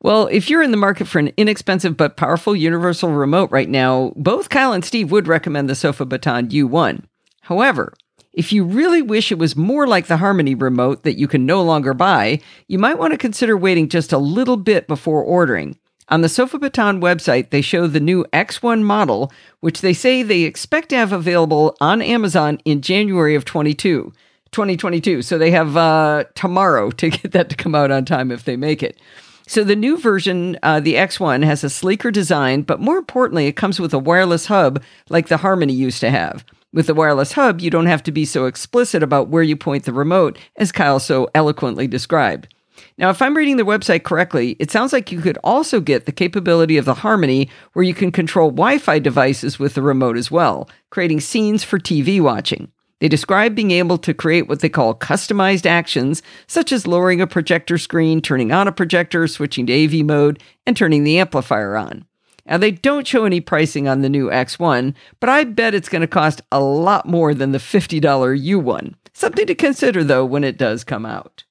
Speaker 1: Well, if you're in the market for an inexpensive but powerful universal remote right now, both Kyle and Steve would recommend the Sofa Baton U1. However, if you really wish it was more like the Harmony remote that you can no longer buy, you might want to consider waiting just a little bit before ordering. On the Sofa Baton website, they show the new X1 model, which they say they expect to have available on Amazon in January of 22, 2022. So they have uh, tomorrow to get that to come out on time if they make it. So the new version, uh, the X1, has a sleeker design, but more importantly, it comes with a wireless hub like the Harmony used to have. With the wireless hub, you don't have to be so explicit about where you point the remote, as Kyle so eloquently described. Now, if I'm reading the website correctly, it sounds like you could also get the capability of the Harmony where you can control Wi Fi devices with the remote as well, creating scenes for TV watching. They describe being able to create what they call customized actions, such as lowering a projector screen, turning on a projector, switching to AV mode, and turning the amplifier on. Now, they don't show any pricing on the new X1, but I bet it's going to cost a lot more than the $50 U1. Something to consider, though, when it does come out.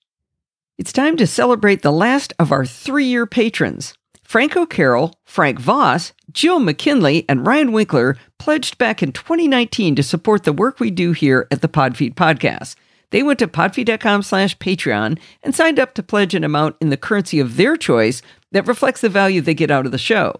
Speaker 1: It's time to celebrate the last of our three year patrons. Franco Carroll, Frank Voss, Jill McKinley, and Ryan Winkler pledged back in 2019 to support the work we do here at the Podfeet Podcast. They went to podfeet.com slash Patreon and signed up to pledge an amount in the currency of their choice that reflects the value they get out of the show.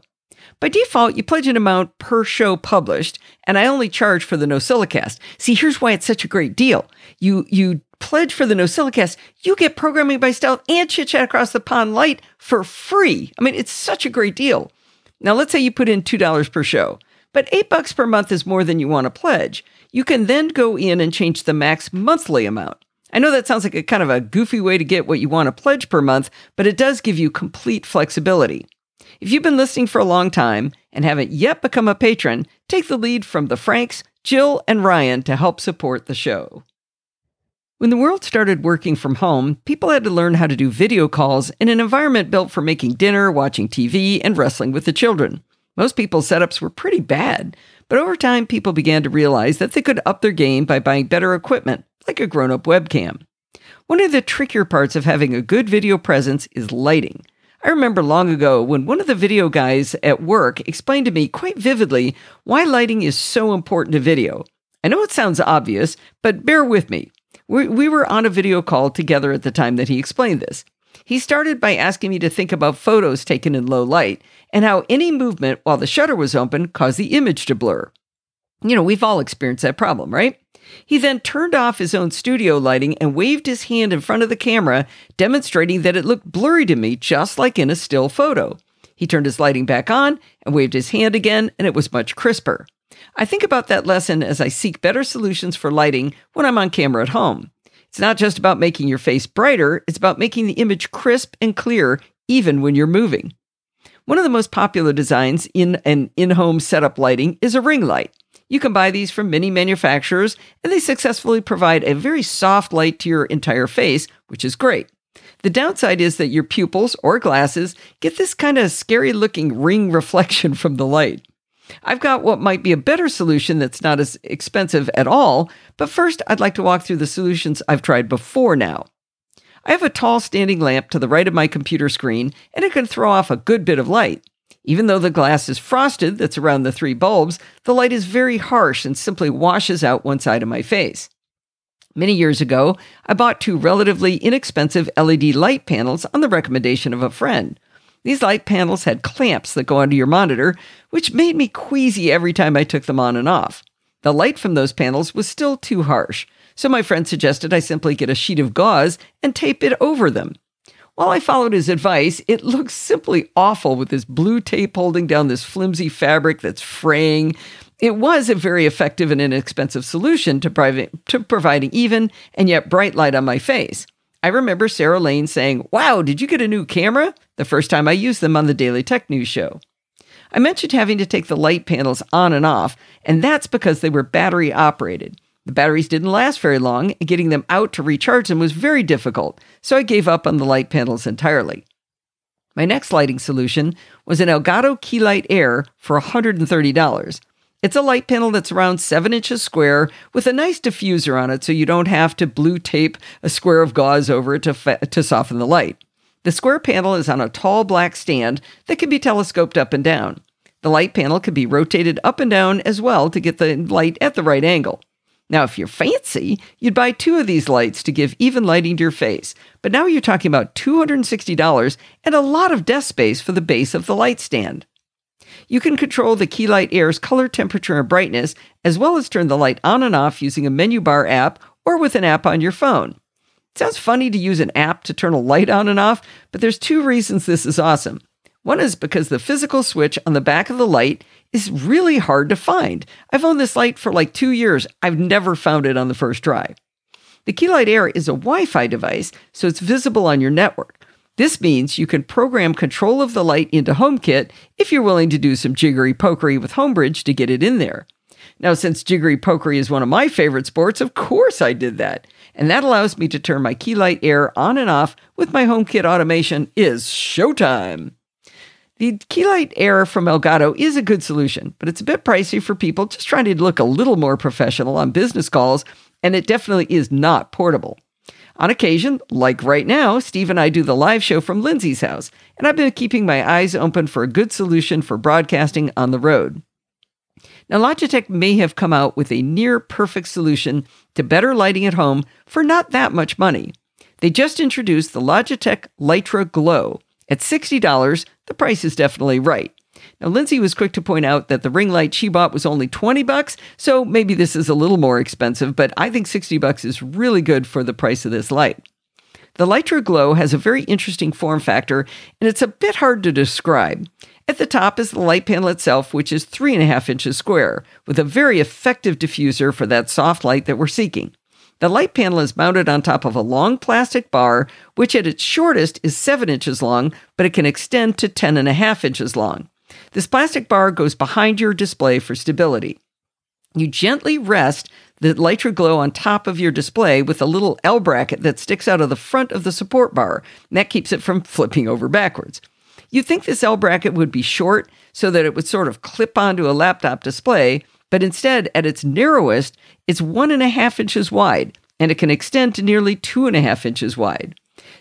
Speaker 1: By default, you pledge an amount per show published, and I only charge for the NosillaCast. See, here's why it's such a great deal. You you pledge for the NosillaCast, you get programming by stealth and chit chat across the pond light for free. I mean, it's such a great deal. Now, let's say you put in two dollars per show, but eight bucks per month is more than you want to pledge. You can then go in and change the max monthly amount. I know that sounds like a kind of a goofy way to get what you want to pledge per month, but it does give you complete flexibility. If you've been listening for a long time and haven't yet become a patron, take the lead from the Franks, Jill, and Ryan to help support the show. When the world started working from home, people had to learn how to do video calls in an environment built for making dinner, watching TV, and wrestling with the children. Most people's setups were pretty bad, but over time, people began to realize that they could up their game by buying better equipment, like a grown up webcam. One of the trickier parts of having a good video presence is lighting. I remember long ago when one of the video guys at work explained to me quite vividly why lighting is so important to video. I know it sounds obvious, but bear with me. We, we were on a video call together at the time that he explained this. He started by asking me to think about photos taken in low light and how any movement while the shutter was open caused the image to blur. You know, we've all experienced that problem, right? He then turned off his own studio lighting and waved his hand in front of the camera, demonstrating that it looked blurry to me, just like in a still photo. He turned his lighting back on and waved his hand again, and it was much crisper. I think about that lesson as I seek better solutions for lighting when I'm on camera at home. It's not just about making your face brighter, it's about making the image crisp and clear even when you're moving. One of the most popular designs in an in home setup lighting is a ring light. You can buy these from many manufacturers, and they successfully provide a very soft light to your entire face, which is great. The downside is that your pupils or glasses get this kind of scary looking ring reflection from the light. I've got what might be a better solution that's not as expensive at all, but first I'd like to walk through the solutions I've tried before now. I have a tall standing lamp to the right of my computer screen, and it can throw off a good bit of light. Even though the glass is frosted that's around the three bulbs, the light is very harsh and simply washes out one side of my face. Many years ago, I bought two relatively inexpensive LED light panels on the recommendation of a friend. These light panels had clamps that go onto your monitor, which made me queasy every time I took them on and off. The light from those panels was still too harsh, so my friend suggested I simply get a sheet of gauze and tape it over them. While I followed his advice, it looks simply awful with this blue tape holding down this flimsy fabric that's fraying. It was a very effective and inexpensive solution to, private, to providing even and yet bright light on my face. I remember Sarah Lane saying, Wow, did you get a new camera? the first time I used them on the Daily Tech News Show. I mentioned having to take the light panels on and off, and that's because they were battery operated. The batteries didn't last very long, and getting them out to recharge them was very difficult, so I gave up on the light panels entirely. My next lighting solution was an Elgato Keylight Air for $130. It's a light panel that's around 7 inches square with a nice diffuser on it so you don't have to blue tape a square of gauze over it to, fa- to soften the light. The square panel is on a tall black stand that can be telescoped up and down. The light panel can be rotated up and down as well to get the light at the right angle. Now, if you're fancy, you'd buy two of these lights to give even lighting to your face. But now you're talking about $260 and a lot of desk space for the base of the light stand. You can control the Keylight Air's color, temperature, and brightness, as well as turn the light on and off using a menu bar app or with an app on your phone. It sounds funny to use an app to turn a light on and off, but there's two reasons this is awesome. One is because the physical switch on the back of the light is really hard to find. I've owned this light for like two years. I've never found it on the first try. The Keylight Air is a Wi Fi device, so it's visible on your network. This means you can program control of the light into HomeKit if you're willing to do some jiggery pokery with Homebridge to get it in there. Now, since jiggery pokery is one of my favorite sports, of course I did that. And that allows me to turn my Keylight Air on and off with my HomeKit automation is showtime. The Keylight Air from Elgato is a good solution, but it's a bit pricey for people just trying to look a little more professional on business calls, and it definitely is not portable. On occasion, like right now, Steve and I do the live show from Lindsay's house, and I've been keeping my eyes open for a good solution for broadcasting on the road. Now, Logitech may have come out with a near perfect solution to better lighting at home for not that much money. They just introduced the Logitech Litra Glow. At $60, the price is definitely right. Now, Lindsay was quick to point out that the ring light she bought was only 20 bucks, so maybe this is a little more expensive, but I think 60 bucks is really good for the price of this light. The Litra Glow has a very interesting form factor, and it's a bit hard to describe. At the top is the light panel itself, which is three and a half inches square, with a very effective diffuser for that soft light that we're seeking. The light panel is mounted on top of a long plastic bar, which at its shortest is 7 inches long, but it can extend to 10 and a half inches long. This plastic bar goes behind your display for stability. You gently rest the Litra Glow on top of your display with a little L bracket that sticks out of the front of the support bar, that keeps it from flipping over backwards. You'd think this L bracket would be short so that it would sort of clip onto a laptop display, but instead, at its narrowest, it's one and a half inches wide, and it can extend to nearly two and a half inches wide.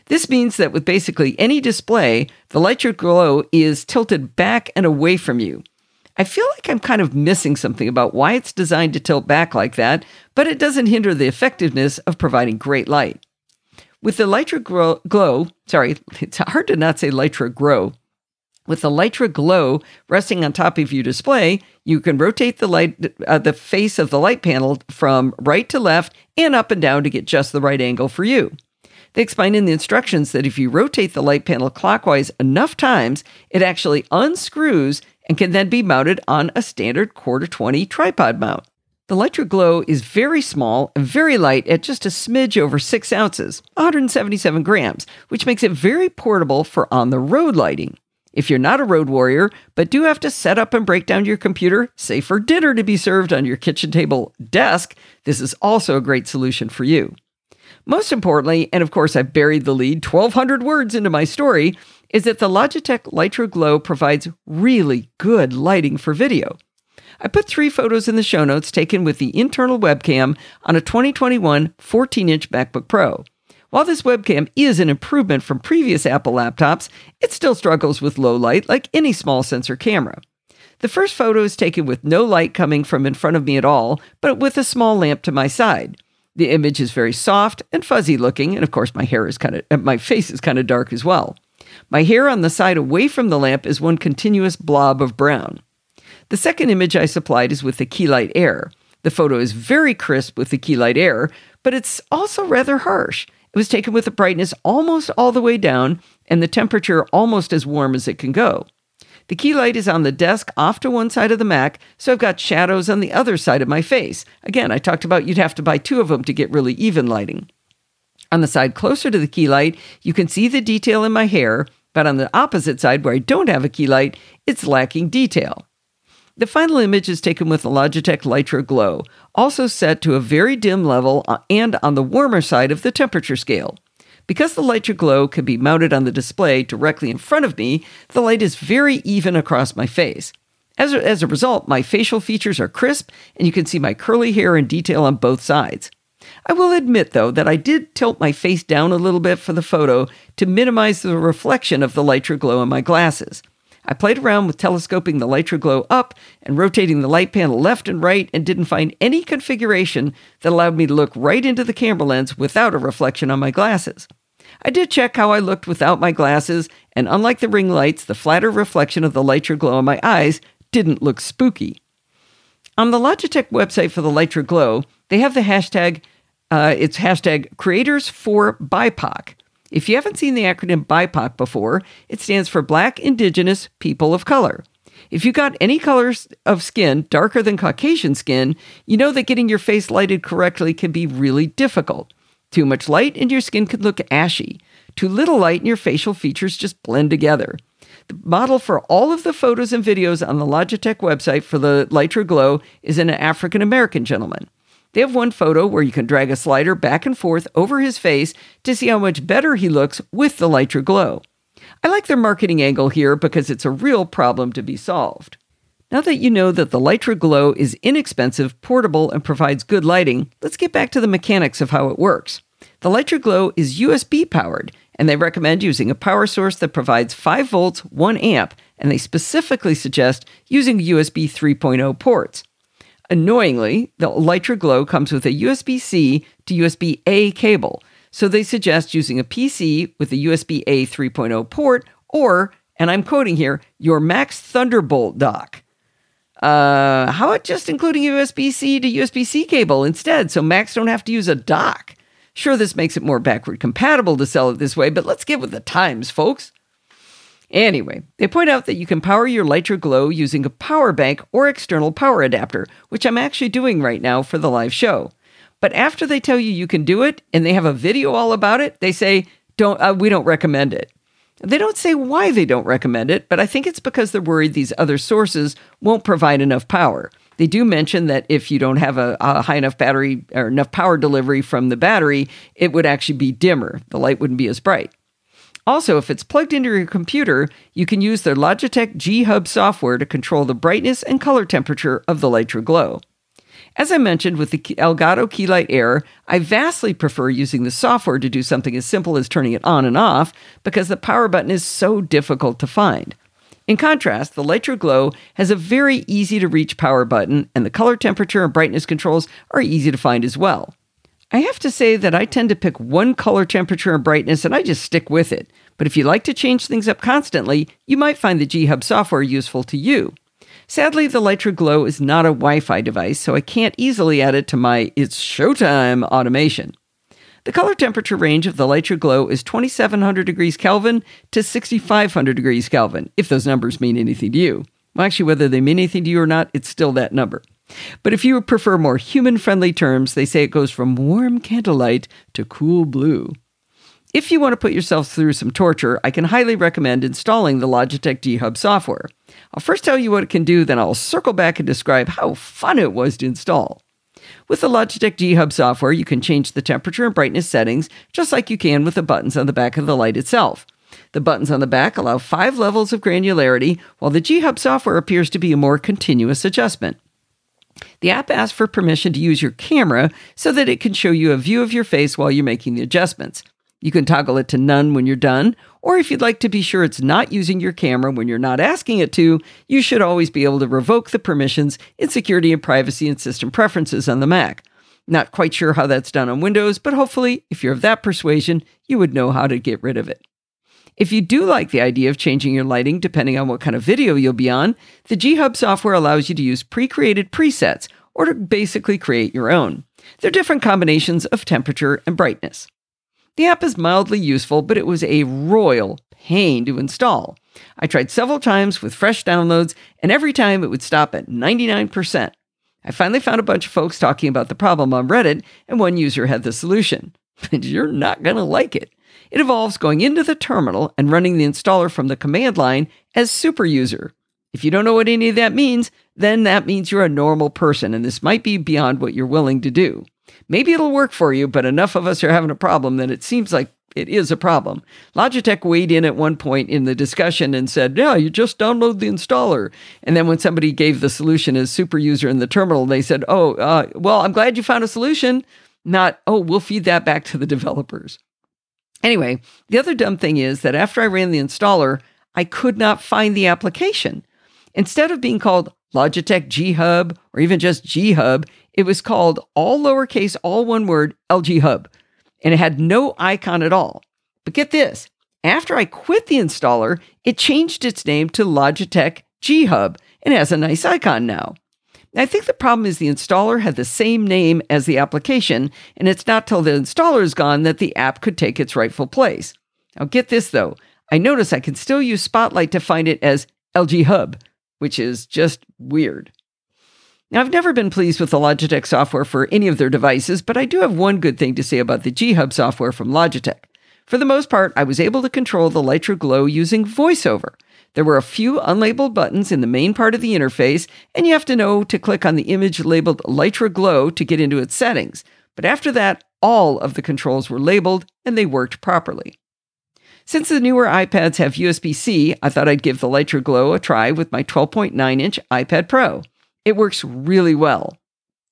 Speaker 1: This means that with basically any display, the Litra Glow is tilted back and away from you. I feel like I'm kind of missing something about why it's designed to tilt back like that, but it doesn't hinder the effectiveness of providing great light. With the Litra Glow, glow sorry, it's hard to not say Litra Grow, with the Litra Glow resting on top of your display, you can rotate the light, uh, the face of the light panel from right to left and up and down to get just the right angle for you. They explain in the instructions that if you rotate the light panel clockwise enough times, it actually unscrews and can then be mounted on a standard quarter 20 tripod mount. The Litra Glow is very small and very light at just a smidge over 6 ounces, 177 grams, which makes it very portable for on the road lighting. If you're not a road warrior, but do have to set up and break down your computer, say for dinner to be served on your kitchen table desk, this is also a great solution for you. Most importantly, and of course I've buried the lead 1200 words into my story, is that the Logitech Litra Glow provides really good lighting for video. I put three photos in the show notes taken with the internal webcam on a 2021 14 inch MacBook Pro. While this webcam is an improvement from previous Apple laptops, it still struggles with low light like any small sensor camera. The first photo is taken with no light coming from in front of me at all, but with a small lamp to my side. The image is very soft and fuzzy looking, and of course my hair is kind of uh, my face is kind of dark as well. My hair on the side away from the lamp is one continuous blob of brown. The second image I supplied is with the Keylight Air. The photo is very crisp with the Keylight Air, but it's also rather harsh. It was taken with the brightness almost all the way down and the temperature almost as warm as it can go. The key light is on the desk off to one side of the Mac, so I've got shadows on the other side of my face. Again, I talked about you'd have to buy two of them to get really even lighting. On the side closer to the key light, you can see the detail in my hair, but on the opposite side where I don't have a key light, it's lacking detail. The final image is taken with the Logitech Litra Glow, also set to a very dim level uh, and on the warmer side of the temperature scale. Because the Litra Glow can be mounted on the display directly in front of me, the light is very even across my face. As a, as a result, my facial features are crisp and you can see my curly hair in detail on both sides. I will admit, though, that I did tilt my face down a little bit for the photo to minimize the reflection of the Litra Glow in my glasses. I played around with telescoping the Litra Glow up and rotating the light panel left and right and didn't find any configuration that allowed me to look right into the camera lens without a reflection on my glasses. I did check how I looked without my glasses, and unlike the ring lights, the flatter reflection of the Litra Glow in my eyes didn't look spooky. On the Logitech website for the Litra Glow, they have the hashtag, uh, it's hashtag creators for BIPOC. If you haven't seen the acronym BIPOC before, it stands for Black Indigenous People of Color. If you got any colors of skin darker than Caucasian skin, you know that getting your face lighted correctly can be really difficult. Too much light and your skin can look ashy. Too little light and your facial features just blend together. The model for all of the photos and videos on the Logitech website for the Litra Glow is an African American gentleman. They have one photo where you can drag a slider back and forth over his face to see how much better he looks with the Litra Glow. I like their marketing angle here because it's a real problem to be solved. Now that you know that the Litra Glow is inexpensive, portable, and provides good lighting, let's get back to the mechanics of how it works. The Litra Glow is USB powered, and they recommend using a power source that provides 5 volts, 1 amp, and they specifically suggest using USB 3.0 ports. Annoyingly, the Litra Glow comes with a USB C to USB A cable, so they suggest using a PC with a USB A 3.0 port or, and I'm quoting here, your Mac's Thunderbolt dock. Uh, how about just including USB C to USB C cable instead so Macs don't have to use a dock? Sure, this makes it more backward compatible to sell it this way, but let's get with the times, folks. Anyway, they point out that you can power your Litra Glow using a power bank or external power adapter, which I'm actually doing right now for the live show. But after they tell you you can do it and they have a video all about it, they say, "Don't uh, we don't recommend it." They don't say why they don't recommend it, but I think it's because they're worried these other sources won't provide enough power. They do mention that if you don't have a, a, high enough battery or enough power delivery from the battery, it would actually be dimmer. The light wouldn't be as bright. Also, if it's plugged into your computer, you can use their Logitech G Hub software to control the brightness and color temperature of the Litra Glow. As I mentioned with the Elgato Keylight Air, I vastly prefer using the software to do something as simple as turning it on and off because the power button is so difficult to find. In contrast, the Litra Glow has a very easy to reach power button, and the color temperature and brightness controls are easy to find as well. I have to say that I tend to pick one color temperature and brightness and I just stick with it. But if you like to change things up constantly, you might find the G Hub software useful to you. Sadly, the Litra Glow is not a Wi Fi device, so I can't easily add it to my It's Showtime automation. The color temperature range of the Litra Glow is 2700 degrees Kelvin to 6500 degrees Kelvin, if those numbers mean anything to you. Well, actually, whether they mean anything to you or not, it's still that number. But if you prefer more human friendly terms, they say it goes from warm candlelight to cool blue. If you want to put yourself through some torture, I can highly recommend installing the Logitech G Hub software. I'll first tell you what it can do, then I'll circle back and describe how fun it was to install. With the Logitech G Hub software, you can change the temperature and brightness settings just like you can with the buttons on the back of the light itself. The buttons on the back allow five levels of granularity, while the G Hub software appears to be a more continuous adjustment. The app asks for permission to use your camera so that it can show you a view of your face while you're making the adjustments. You can toggle it to none when you're done, or if you'd like to be sure it's not using your camera when you're not asking it to, you should always be able to revoke the permissions in security and privacy and system preferences on the Mac. Not quite sure how that's done on Windows, but hopefully, if you're of that persuasion, you would know how to get rid of it. If you do like the idea of changing your lighting depending on what kind of video you'll be on, the G Hub software allows you to use pre created presets or to basically create your own. They're different combinations of temperature and brightness. The app is mildly useful, but it was a royal pain to install. I tried several times with fresh downloads, and every time it would stop at 99%. I finally found a bunch of folks talking about the problem on Reddit, and one user had the solution. But you're not going to like it. It involves going into the terminal and running the installer from the command line as super user. If you don't know what any of that means, then that means you're a normal person, and this might be beyond what you're willing to do. Maybe it'll work for you, but enough of us are having a problem that it seems like it is a problem. Logitech weighed in at one point in the discussion and said, Yeah, you just download the installer. And then when somebody gave the solution as super user in the terminal, they said, Oh, uh, well, I'm glad you found a solution. Not, oh, we'll feed that back to the developers. Anyway, the other dumb thing is that after I ran the installer, I could not find the application. Instead of being called Logitech G Hub or even just G Hub, it was called all lowercase, all one word, LG Hub and it had no icon at all. But get this after I quit the installer, it changed its name to Logitech G Hub and has a nice icon now. I think the problem is the installer had the same name as the application, and it's not till the installer is gone that the app could take its rightful place. Now, get this though. I notice I can still use Spotlight to find it as LG Hub, which is just weird. Now, I've never been pleased with the Logitech software for any of their devices, but I do have one good thing to say about the G Hub software from Logitech. For the most part, I was able to control the Litra Glow using VoiceOver. There were a few unlabeled buttons in the main part of the interface, and you have to know to click on the image labeled Litra Glow to get into its settings. But after that, all of the controls were labeled and they worked properly. Since the newer iPads have USB C, I thought I'd give the Litra Glow a try with my 12.9 inch iPad Pro. It works really well.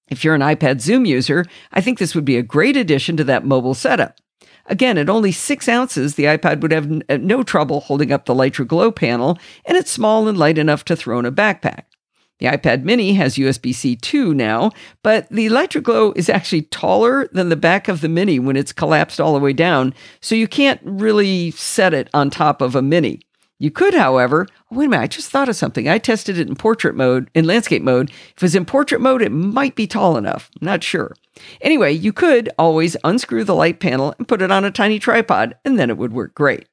Speaker 1: If you're an iPad Zoom user, I think this would be a great addition to that mobile setup. Again, at only six ounces, the iPad would have n- uh, no trouble holding up the Litra Glow panel, and it's small and light enough to throw in a backpack. The iPad mini has USB C 2 now, but the Litra Glow is actually taller than the back of the mini when it's collapsed all the way down, so you can't really set it on top of a mini. You could, however, oh, wait a minute, I just thought of something. I tested it in portrait mode, in landscape mode. If it was in portrait mode, it might be tall enough. I'm not sure. Anyway, you could always unscrew the light panel and put it on a tiny tripod, and then it would work great.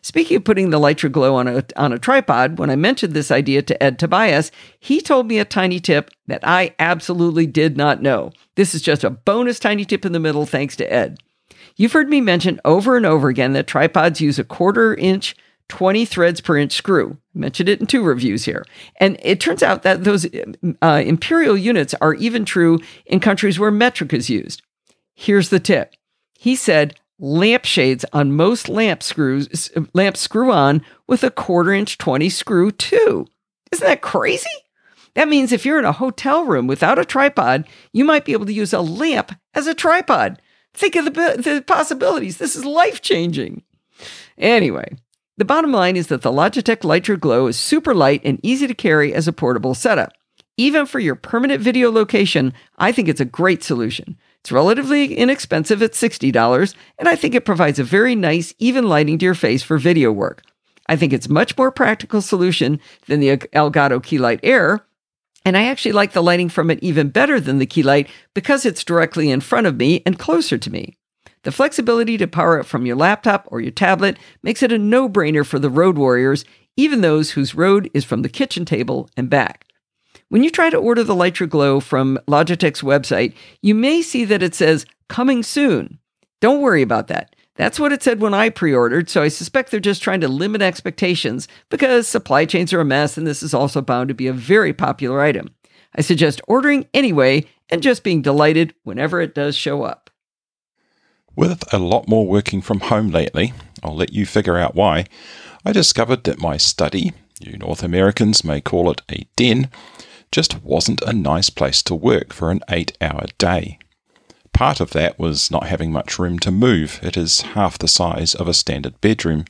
Speaker 1: Speaking of putting the Litra Glow on a, on a tripod, when I mentioned this idea to Ed Tobias, he told me a tiny tip that I absolutely did not know. This is just a bonus tiny tip in the middle, thanks to Ed. You've heard me mention over and over again that tripods use a quarter inch 20 threads per inch screw. I mentioned it in two reviews here. And it turns out that those uh, imperial units are even true in countries where metric is used. Here's the tip. He said lampshades on most lamp screws lamps screw on with a quarter inch 20 screw too. Isn't that crazy? That means if you're in a hotel room without a tripod, you might be able to use a lamp as a tripod. Think of the, the possibilities. This is life changing. Anyway, the bottom line is that the Logitech Litra Glow is super light and easy to carry as a portable setup. Even for your permanent video location, I think it's a great solution. It's relatively inexpensive at $60, and I think it provides a very nice, even lighting to your face for video work. I think it's much more practical solution than the Elgato Keylight Air, and I actually like the lighting from it even better than the Keylight because it's directly in front of me and closer to me. The flexibility to power it from your laptop or your tablet makes it a no brainer for the road warriors, even those whose road is from the kitchen table and back. When you try to order the Litra Glow from Logitech's website, you may see that it says coming soon. Don't worry about that. That's what it said when I pre ordered, so I suspect they're just trying to limit expectations because supply chains are a mess and this is also bound to be a very popular item. I suggest ordering anyway and just being delighted whenever it does show up.
Speaker 3: With a lot more working from home lately, I'll let you figure out why, I discovered that my study, you North Americans may call it a den, just wasn't a nice place to work for an eight hour day. Part of that was not having much room to move, it is half the size of a standard bedroom,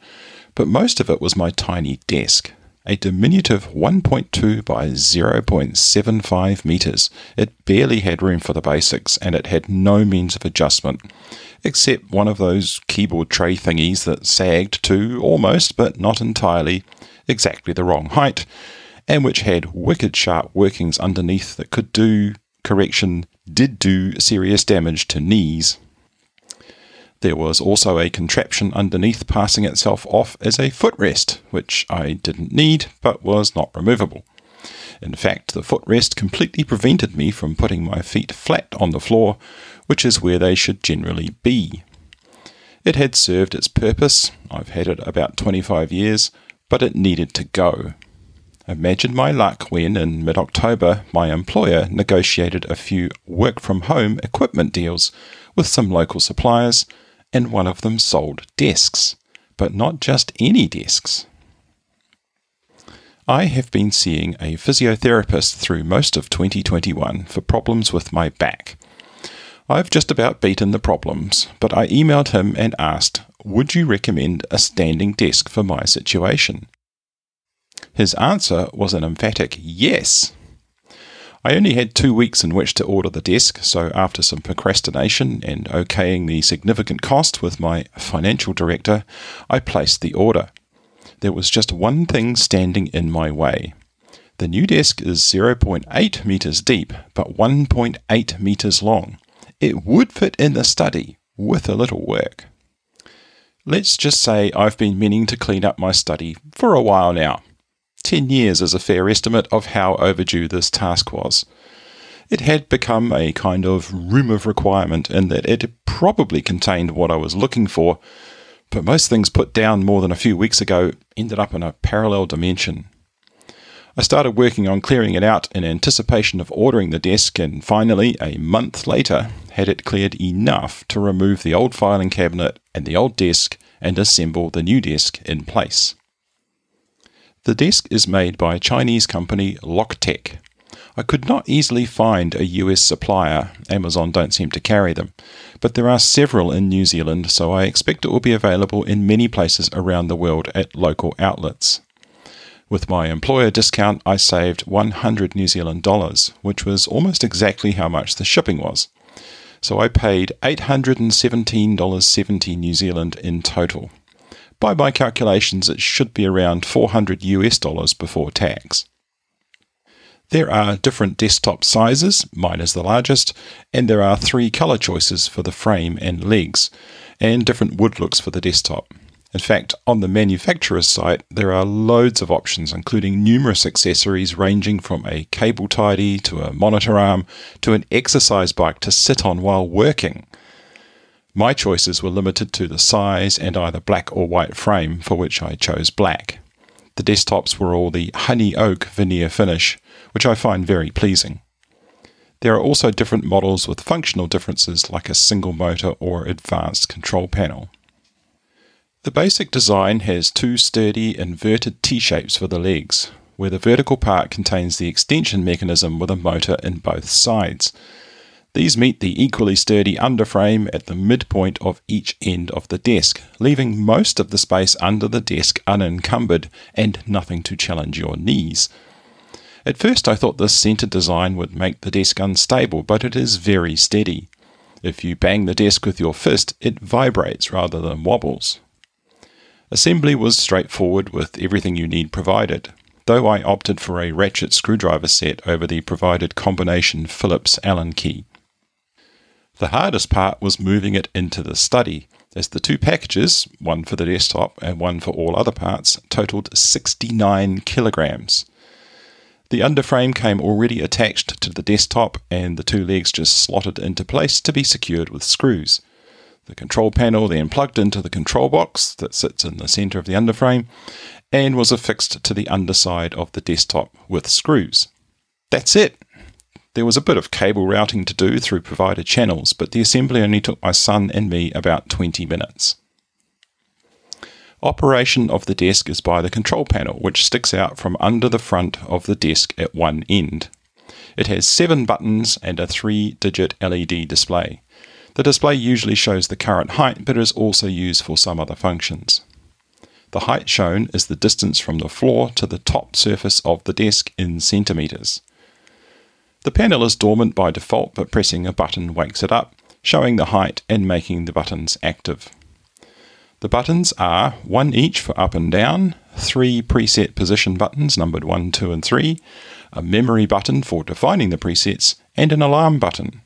Speaker 3: but most of it was my tiny desk, a diminutive 1.2 by 0.75 meters. It barely had room for the basics, and it had no means of adjustment except one of those keyboard tray thingies that sagged to almost, but not entirely, exactly the wrong height, and which had wicked sharp workings underneath that could do correction did do serious damage to knees. There was also a contraption underneath passing itself off as a footrest, which I didn't need but was not removable. In fact, the footrest completely prevented me from putting my feet flat on the floor, which is where they should generally be. It had served its purpose, I've had it about 25 years, but it needed to go. Imagine my luck when, in mid October, my employer negotiated a few work from home equipment deals with some local suppliers, and one of them sold desks. But not just any desks. I have been seeing a physiotherapist through most of 2021 for problems with my back. I've just about beaten the problems, but I emailed him and asked, Would you recommend a standing desk for my situation? His answer was an emphatic yes. I only had two weeks in which to order the desk, so after some procrastination and okaying the significant cost with my financial director, I placed the order. There was just one thing standing in my way. The new desk is 0.8 meters deep, but 1.8 meters long. It would fit in the study with a little work. Let's just say I've been meaning to clean up my study for a while now. 10 years is a fair estimate of how overdue this task was. It had become a kind of room of requirement in that it probably contained what I was looking for, but most things put down more than a few weeks ago ended up in a parallel dimension. I started working on clearing it out in anticipation of ordering the desk, and finally, a month later, had it cleared enough to remove the old filing cabinet and the old desk and assemble the new desk in place. The desk is made by Chinese company Loctek. I could not easily find a US supplier, Amazon don't seem to carry them, but there are several in New Zealand, so I expect it will be available in many places around the world at local outlets. With my employer discount, I saved 100 New Zealand dollars, which was almost exactly how much the shipping was. So I paid $817.70 New Zealand in total. By my calculations, it should be around 400 US dollars before tax. There are different desktop sizes, mine is the largest, and there are three color choices for the frame and legs, and different wood looks for the desktop. In fact, on the manufacturer's site, there are loads of options, including numerous accessories ranging from a cable tidy to a monitor arm to an exercise bike to sit on while working. My choices were limited to the size and either black or white frame, for which I chose black. The desktops were all the honey oak veneer finish, which I find very pleasing. There are also different models with functional differences like a single motor or advanced control panel. The basic design has two sturdy inverted T-shapes for the legs, where the vertical part contains the extension mechanism with a motor in both sides. These meet the equally sturdy underframe at the midpoint of each end of the desk, leaving most of the space under the desk unencumbered and nothing to challenge your knees. At first, I thought this centre design would make the desk unstable, but it is very steady. If you bang the desk with your fist, it vibrates rather than wobbles. Assembly was straightforward with everything you need provided, though I opted for a ratchet screwdriver set over the provided combination Phillips Allen key. The hardest part was moving it into the study, as the two packages, one for the desktop and one for all other parts, totaled 69 kilograms. The underframe came already attached to the desktop, and the two legs just slotted into place to be secured with screws. The control panel then plugged into the control box that sits in the center of the underframe and was affixed to the underside of the desktop with screws. That's it. There was a bit of cable routing to do through provided channels, but the assembly only took my son and me about 20 minutes. Operation of the desk is by the control panel, which sticks out from under the front of the desk at one end. It has seven buttons and a three digit LED display. The display usually shows the current height, but is also used for some other functions. The height shown is the distance from the floor to the top surface of the desk in centimetres. The panel is dormant by default, but pressing a button wakes it up, showing the height and making the buttons active. The buttons are one each for up and down, three preset position buttons numbered 1, 2, and 3, a memory button for defining the presets, and an alarm button.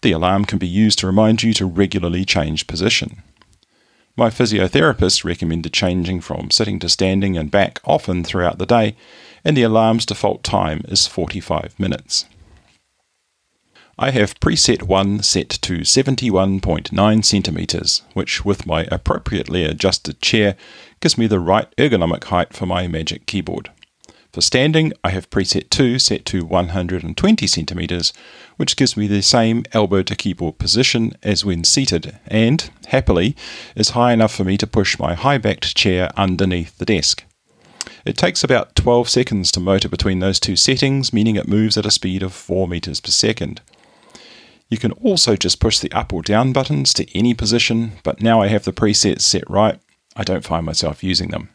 Speaker 3: The alarm can be used to remind you to regularly change position. My physiotherapist recommended changing from sitting to standing and back often throughout the day, and the alarm's default time is 45 minutes. I have preset 1 set to 71.9 centimeters, which, with my appropriately adjusted chair, gives me the right ergonomic height for my Magic Keyboard. For standing, I have preset 2 set to 120 centimeters, which gives me the same elbow to keyboard position as when seated, and, happily, is high enough for me to push my high backed chair underneath the desk. It takes about 12 seconds to motor between those two settings, meaning it moves at a speed of 4 meters per second. You can also just push the up or down buttons to any position, but now I have the presets set right, I don't find myself using them.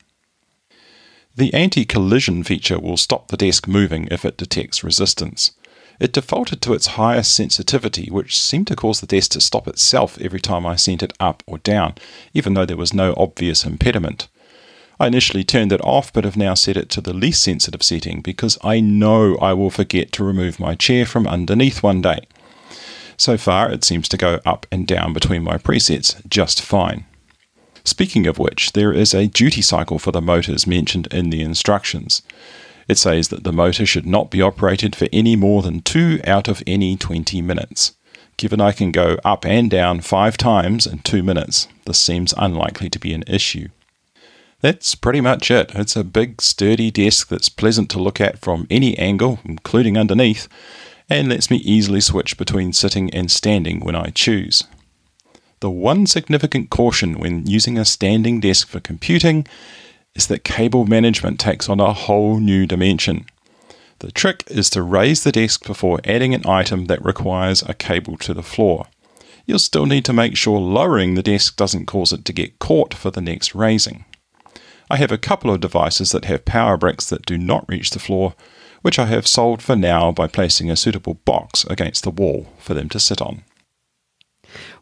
Speaker 3: The anti-collision feature will stop the desk moving if it detects resistance. It defaulted to its highest sensitivity, which seemed to cause the desk to stop itself every time I sent it up or down, even though there was no obvious impediment. I initially turned it off, but have now set it to the least sensitive setting because I know I will forget to remove my chair from underneath one day. So far, it seems to go up and down between my presets just fine. Speaking of which, there is a duty cycle for the motors mentioned in the instructions. It says that the motor should not be operated for any more than two out of any 20 minutes. Given I can go up and down five times in two minutes, this seems unlikely to be an issue. That's pretty much it. It's a big, sturdy desk that's pleasant to look at from any angle, including underneath, and lets me easily switch between sitting and standing when I choose. The one significant caution when using a standing desk for computing is that cable management takes on a whole new dimension. The trick is to raise the desk before adding an item that requires a cable to the floor. You'll still need to make sure lowering the desk doesn't cause it to get caught for the next raising. I have a couple of devices that have power bricks that do not reach the floor, which I have solved for now by placing a suitable box against the wall for them to sit on.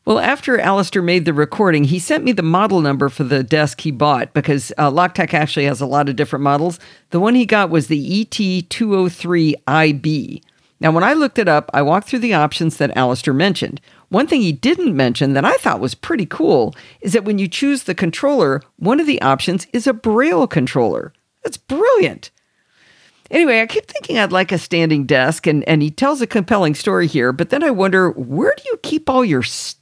Speaker 1: Well, after Allister made the recording, he sent me the model number for the desk he bought because uh, Loctek actually has a lot of different models. The one he got was the ET203IB. Now, when I looked it up, I walked through the options that Allister mentioned. One thing he didn't mention that I thought was pretty cool is that when you choose the controller, one of the options is a Braille controller. That's brilliant. Anyway, I keep thinking I'd like a standing desk, and, and he tells a compelling story here, but then I wonder where do you keep all your stuff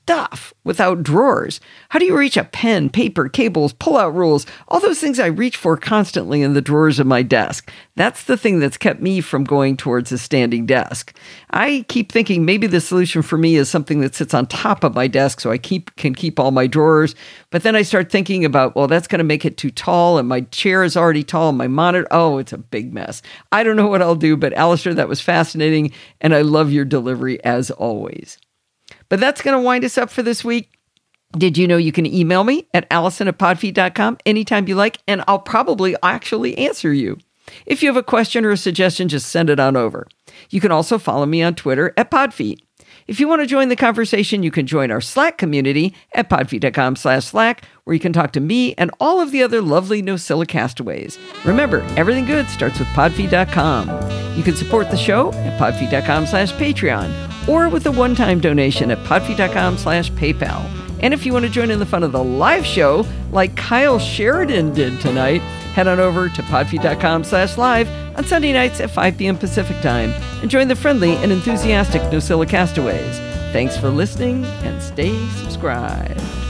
Speaker 1: without drawers? How do you reach a pen, paper, cables, pull out rules, all those things I reach for constantly in the drawers of my desk? That's the thing that's kept me from going towards a standing desk. I keep thinking maybe the solution for me is something that sits on top of my desk so I keep can keep all my drawers. But then I start thinking about, well, that's going to make it too tall, and my chair is already tall, and my monitor, oh, it's a big mess. I don't know what I'll do, but Allister, that was fascinating, and I love your delivery as always. But that's going to wind us up for this week. Did you know you can email me at allison at podfeet.com anytime you like, and I'll probably actually answer you. If you have a question or a suggestion, just send it on over. You can also follow me on Twitter at podfeet. If you want to join the conversation, you can join our Slack community at podfeet.com slash Slack, where you can talk to me and all of the other lovely NosillaCastaways. castaways. Remember, everything good starts with podfeet.com. You can support the show at podfeet.com slash Patreon or with a one-time donation at podfeet.com slash PayPal. And if you want to join in the fun of the live show, like Kyle Sheridan did tonight, head on over to podfeet.com slash live on Sunday nights at 5 p.m. Pacific Time and join the friendly and enthusiastic Nosilla Castaways. Thanks for listening and stay subscribed.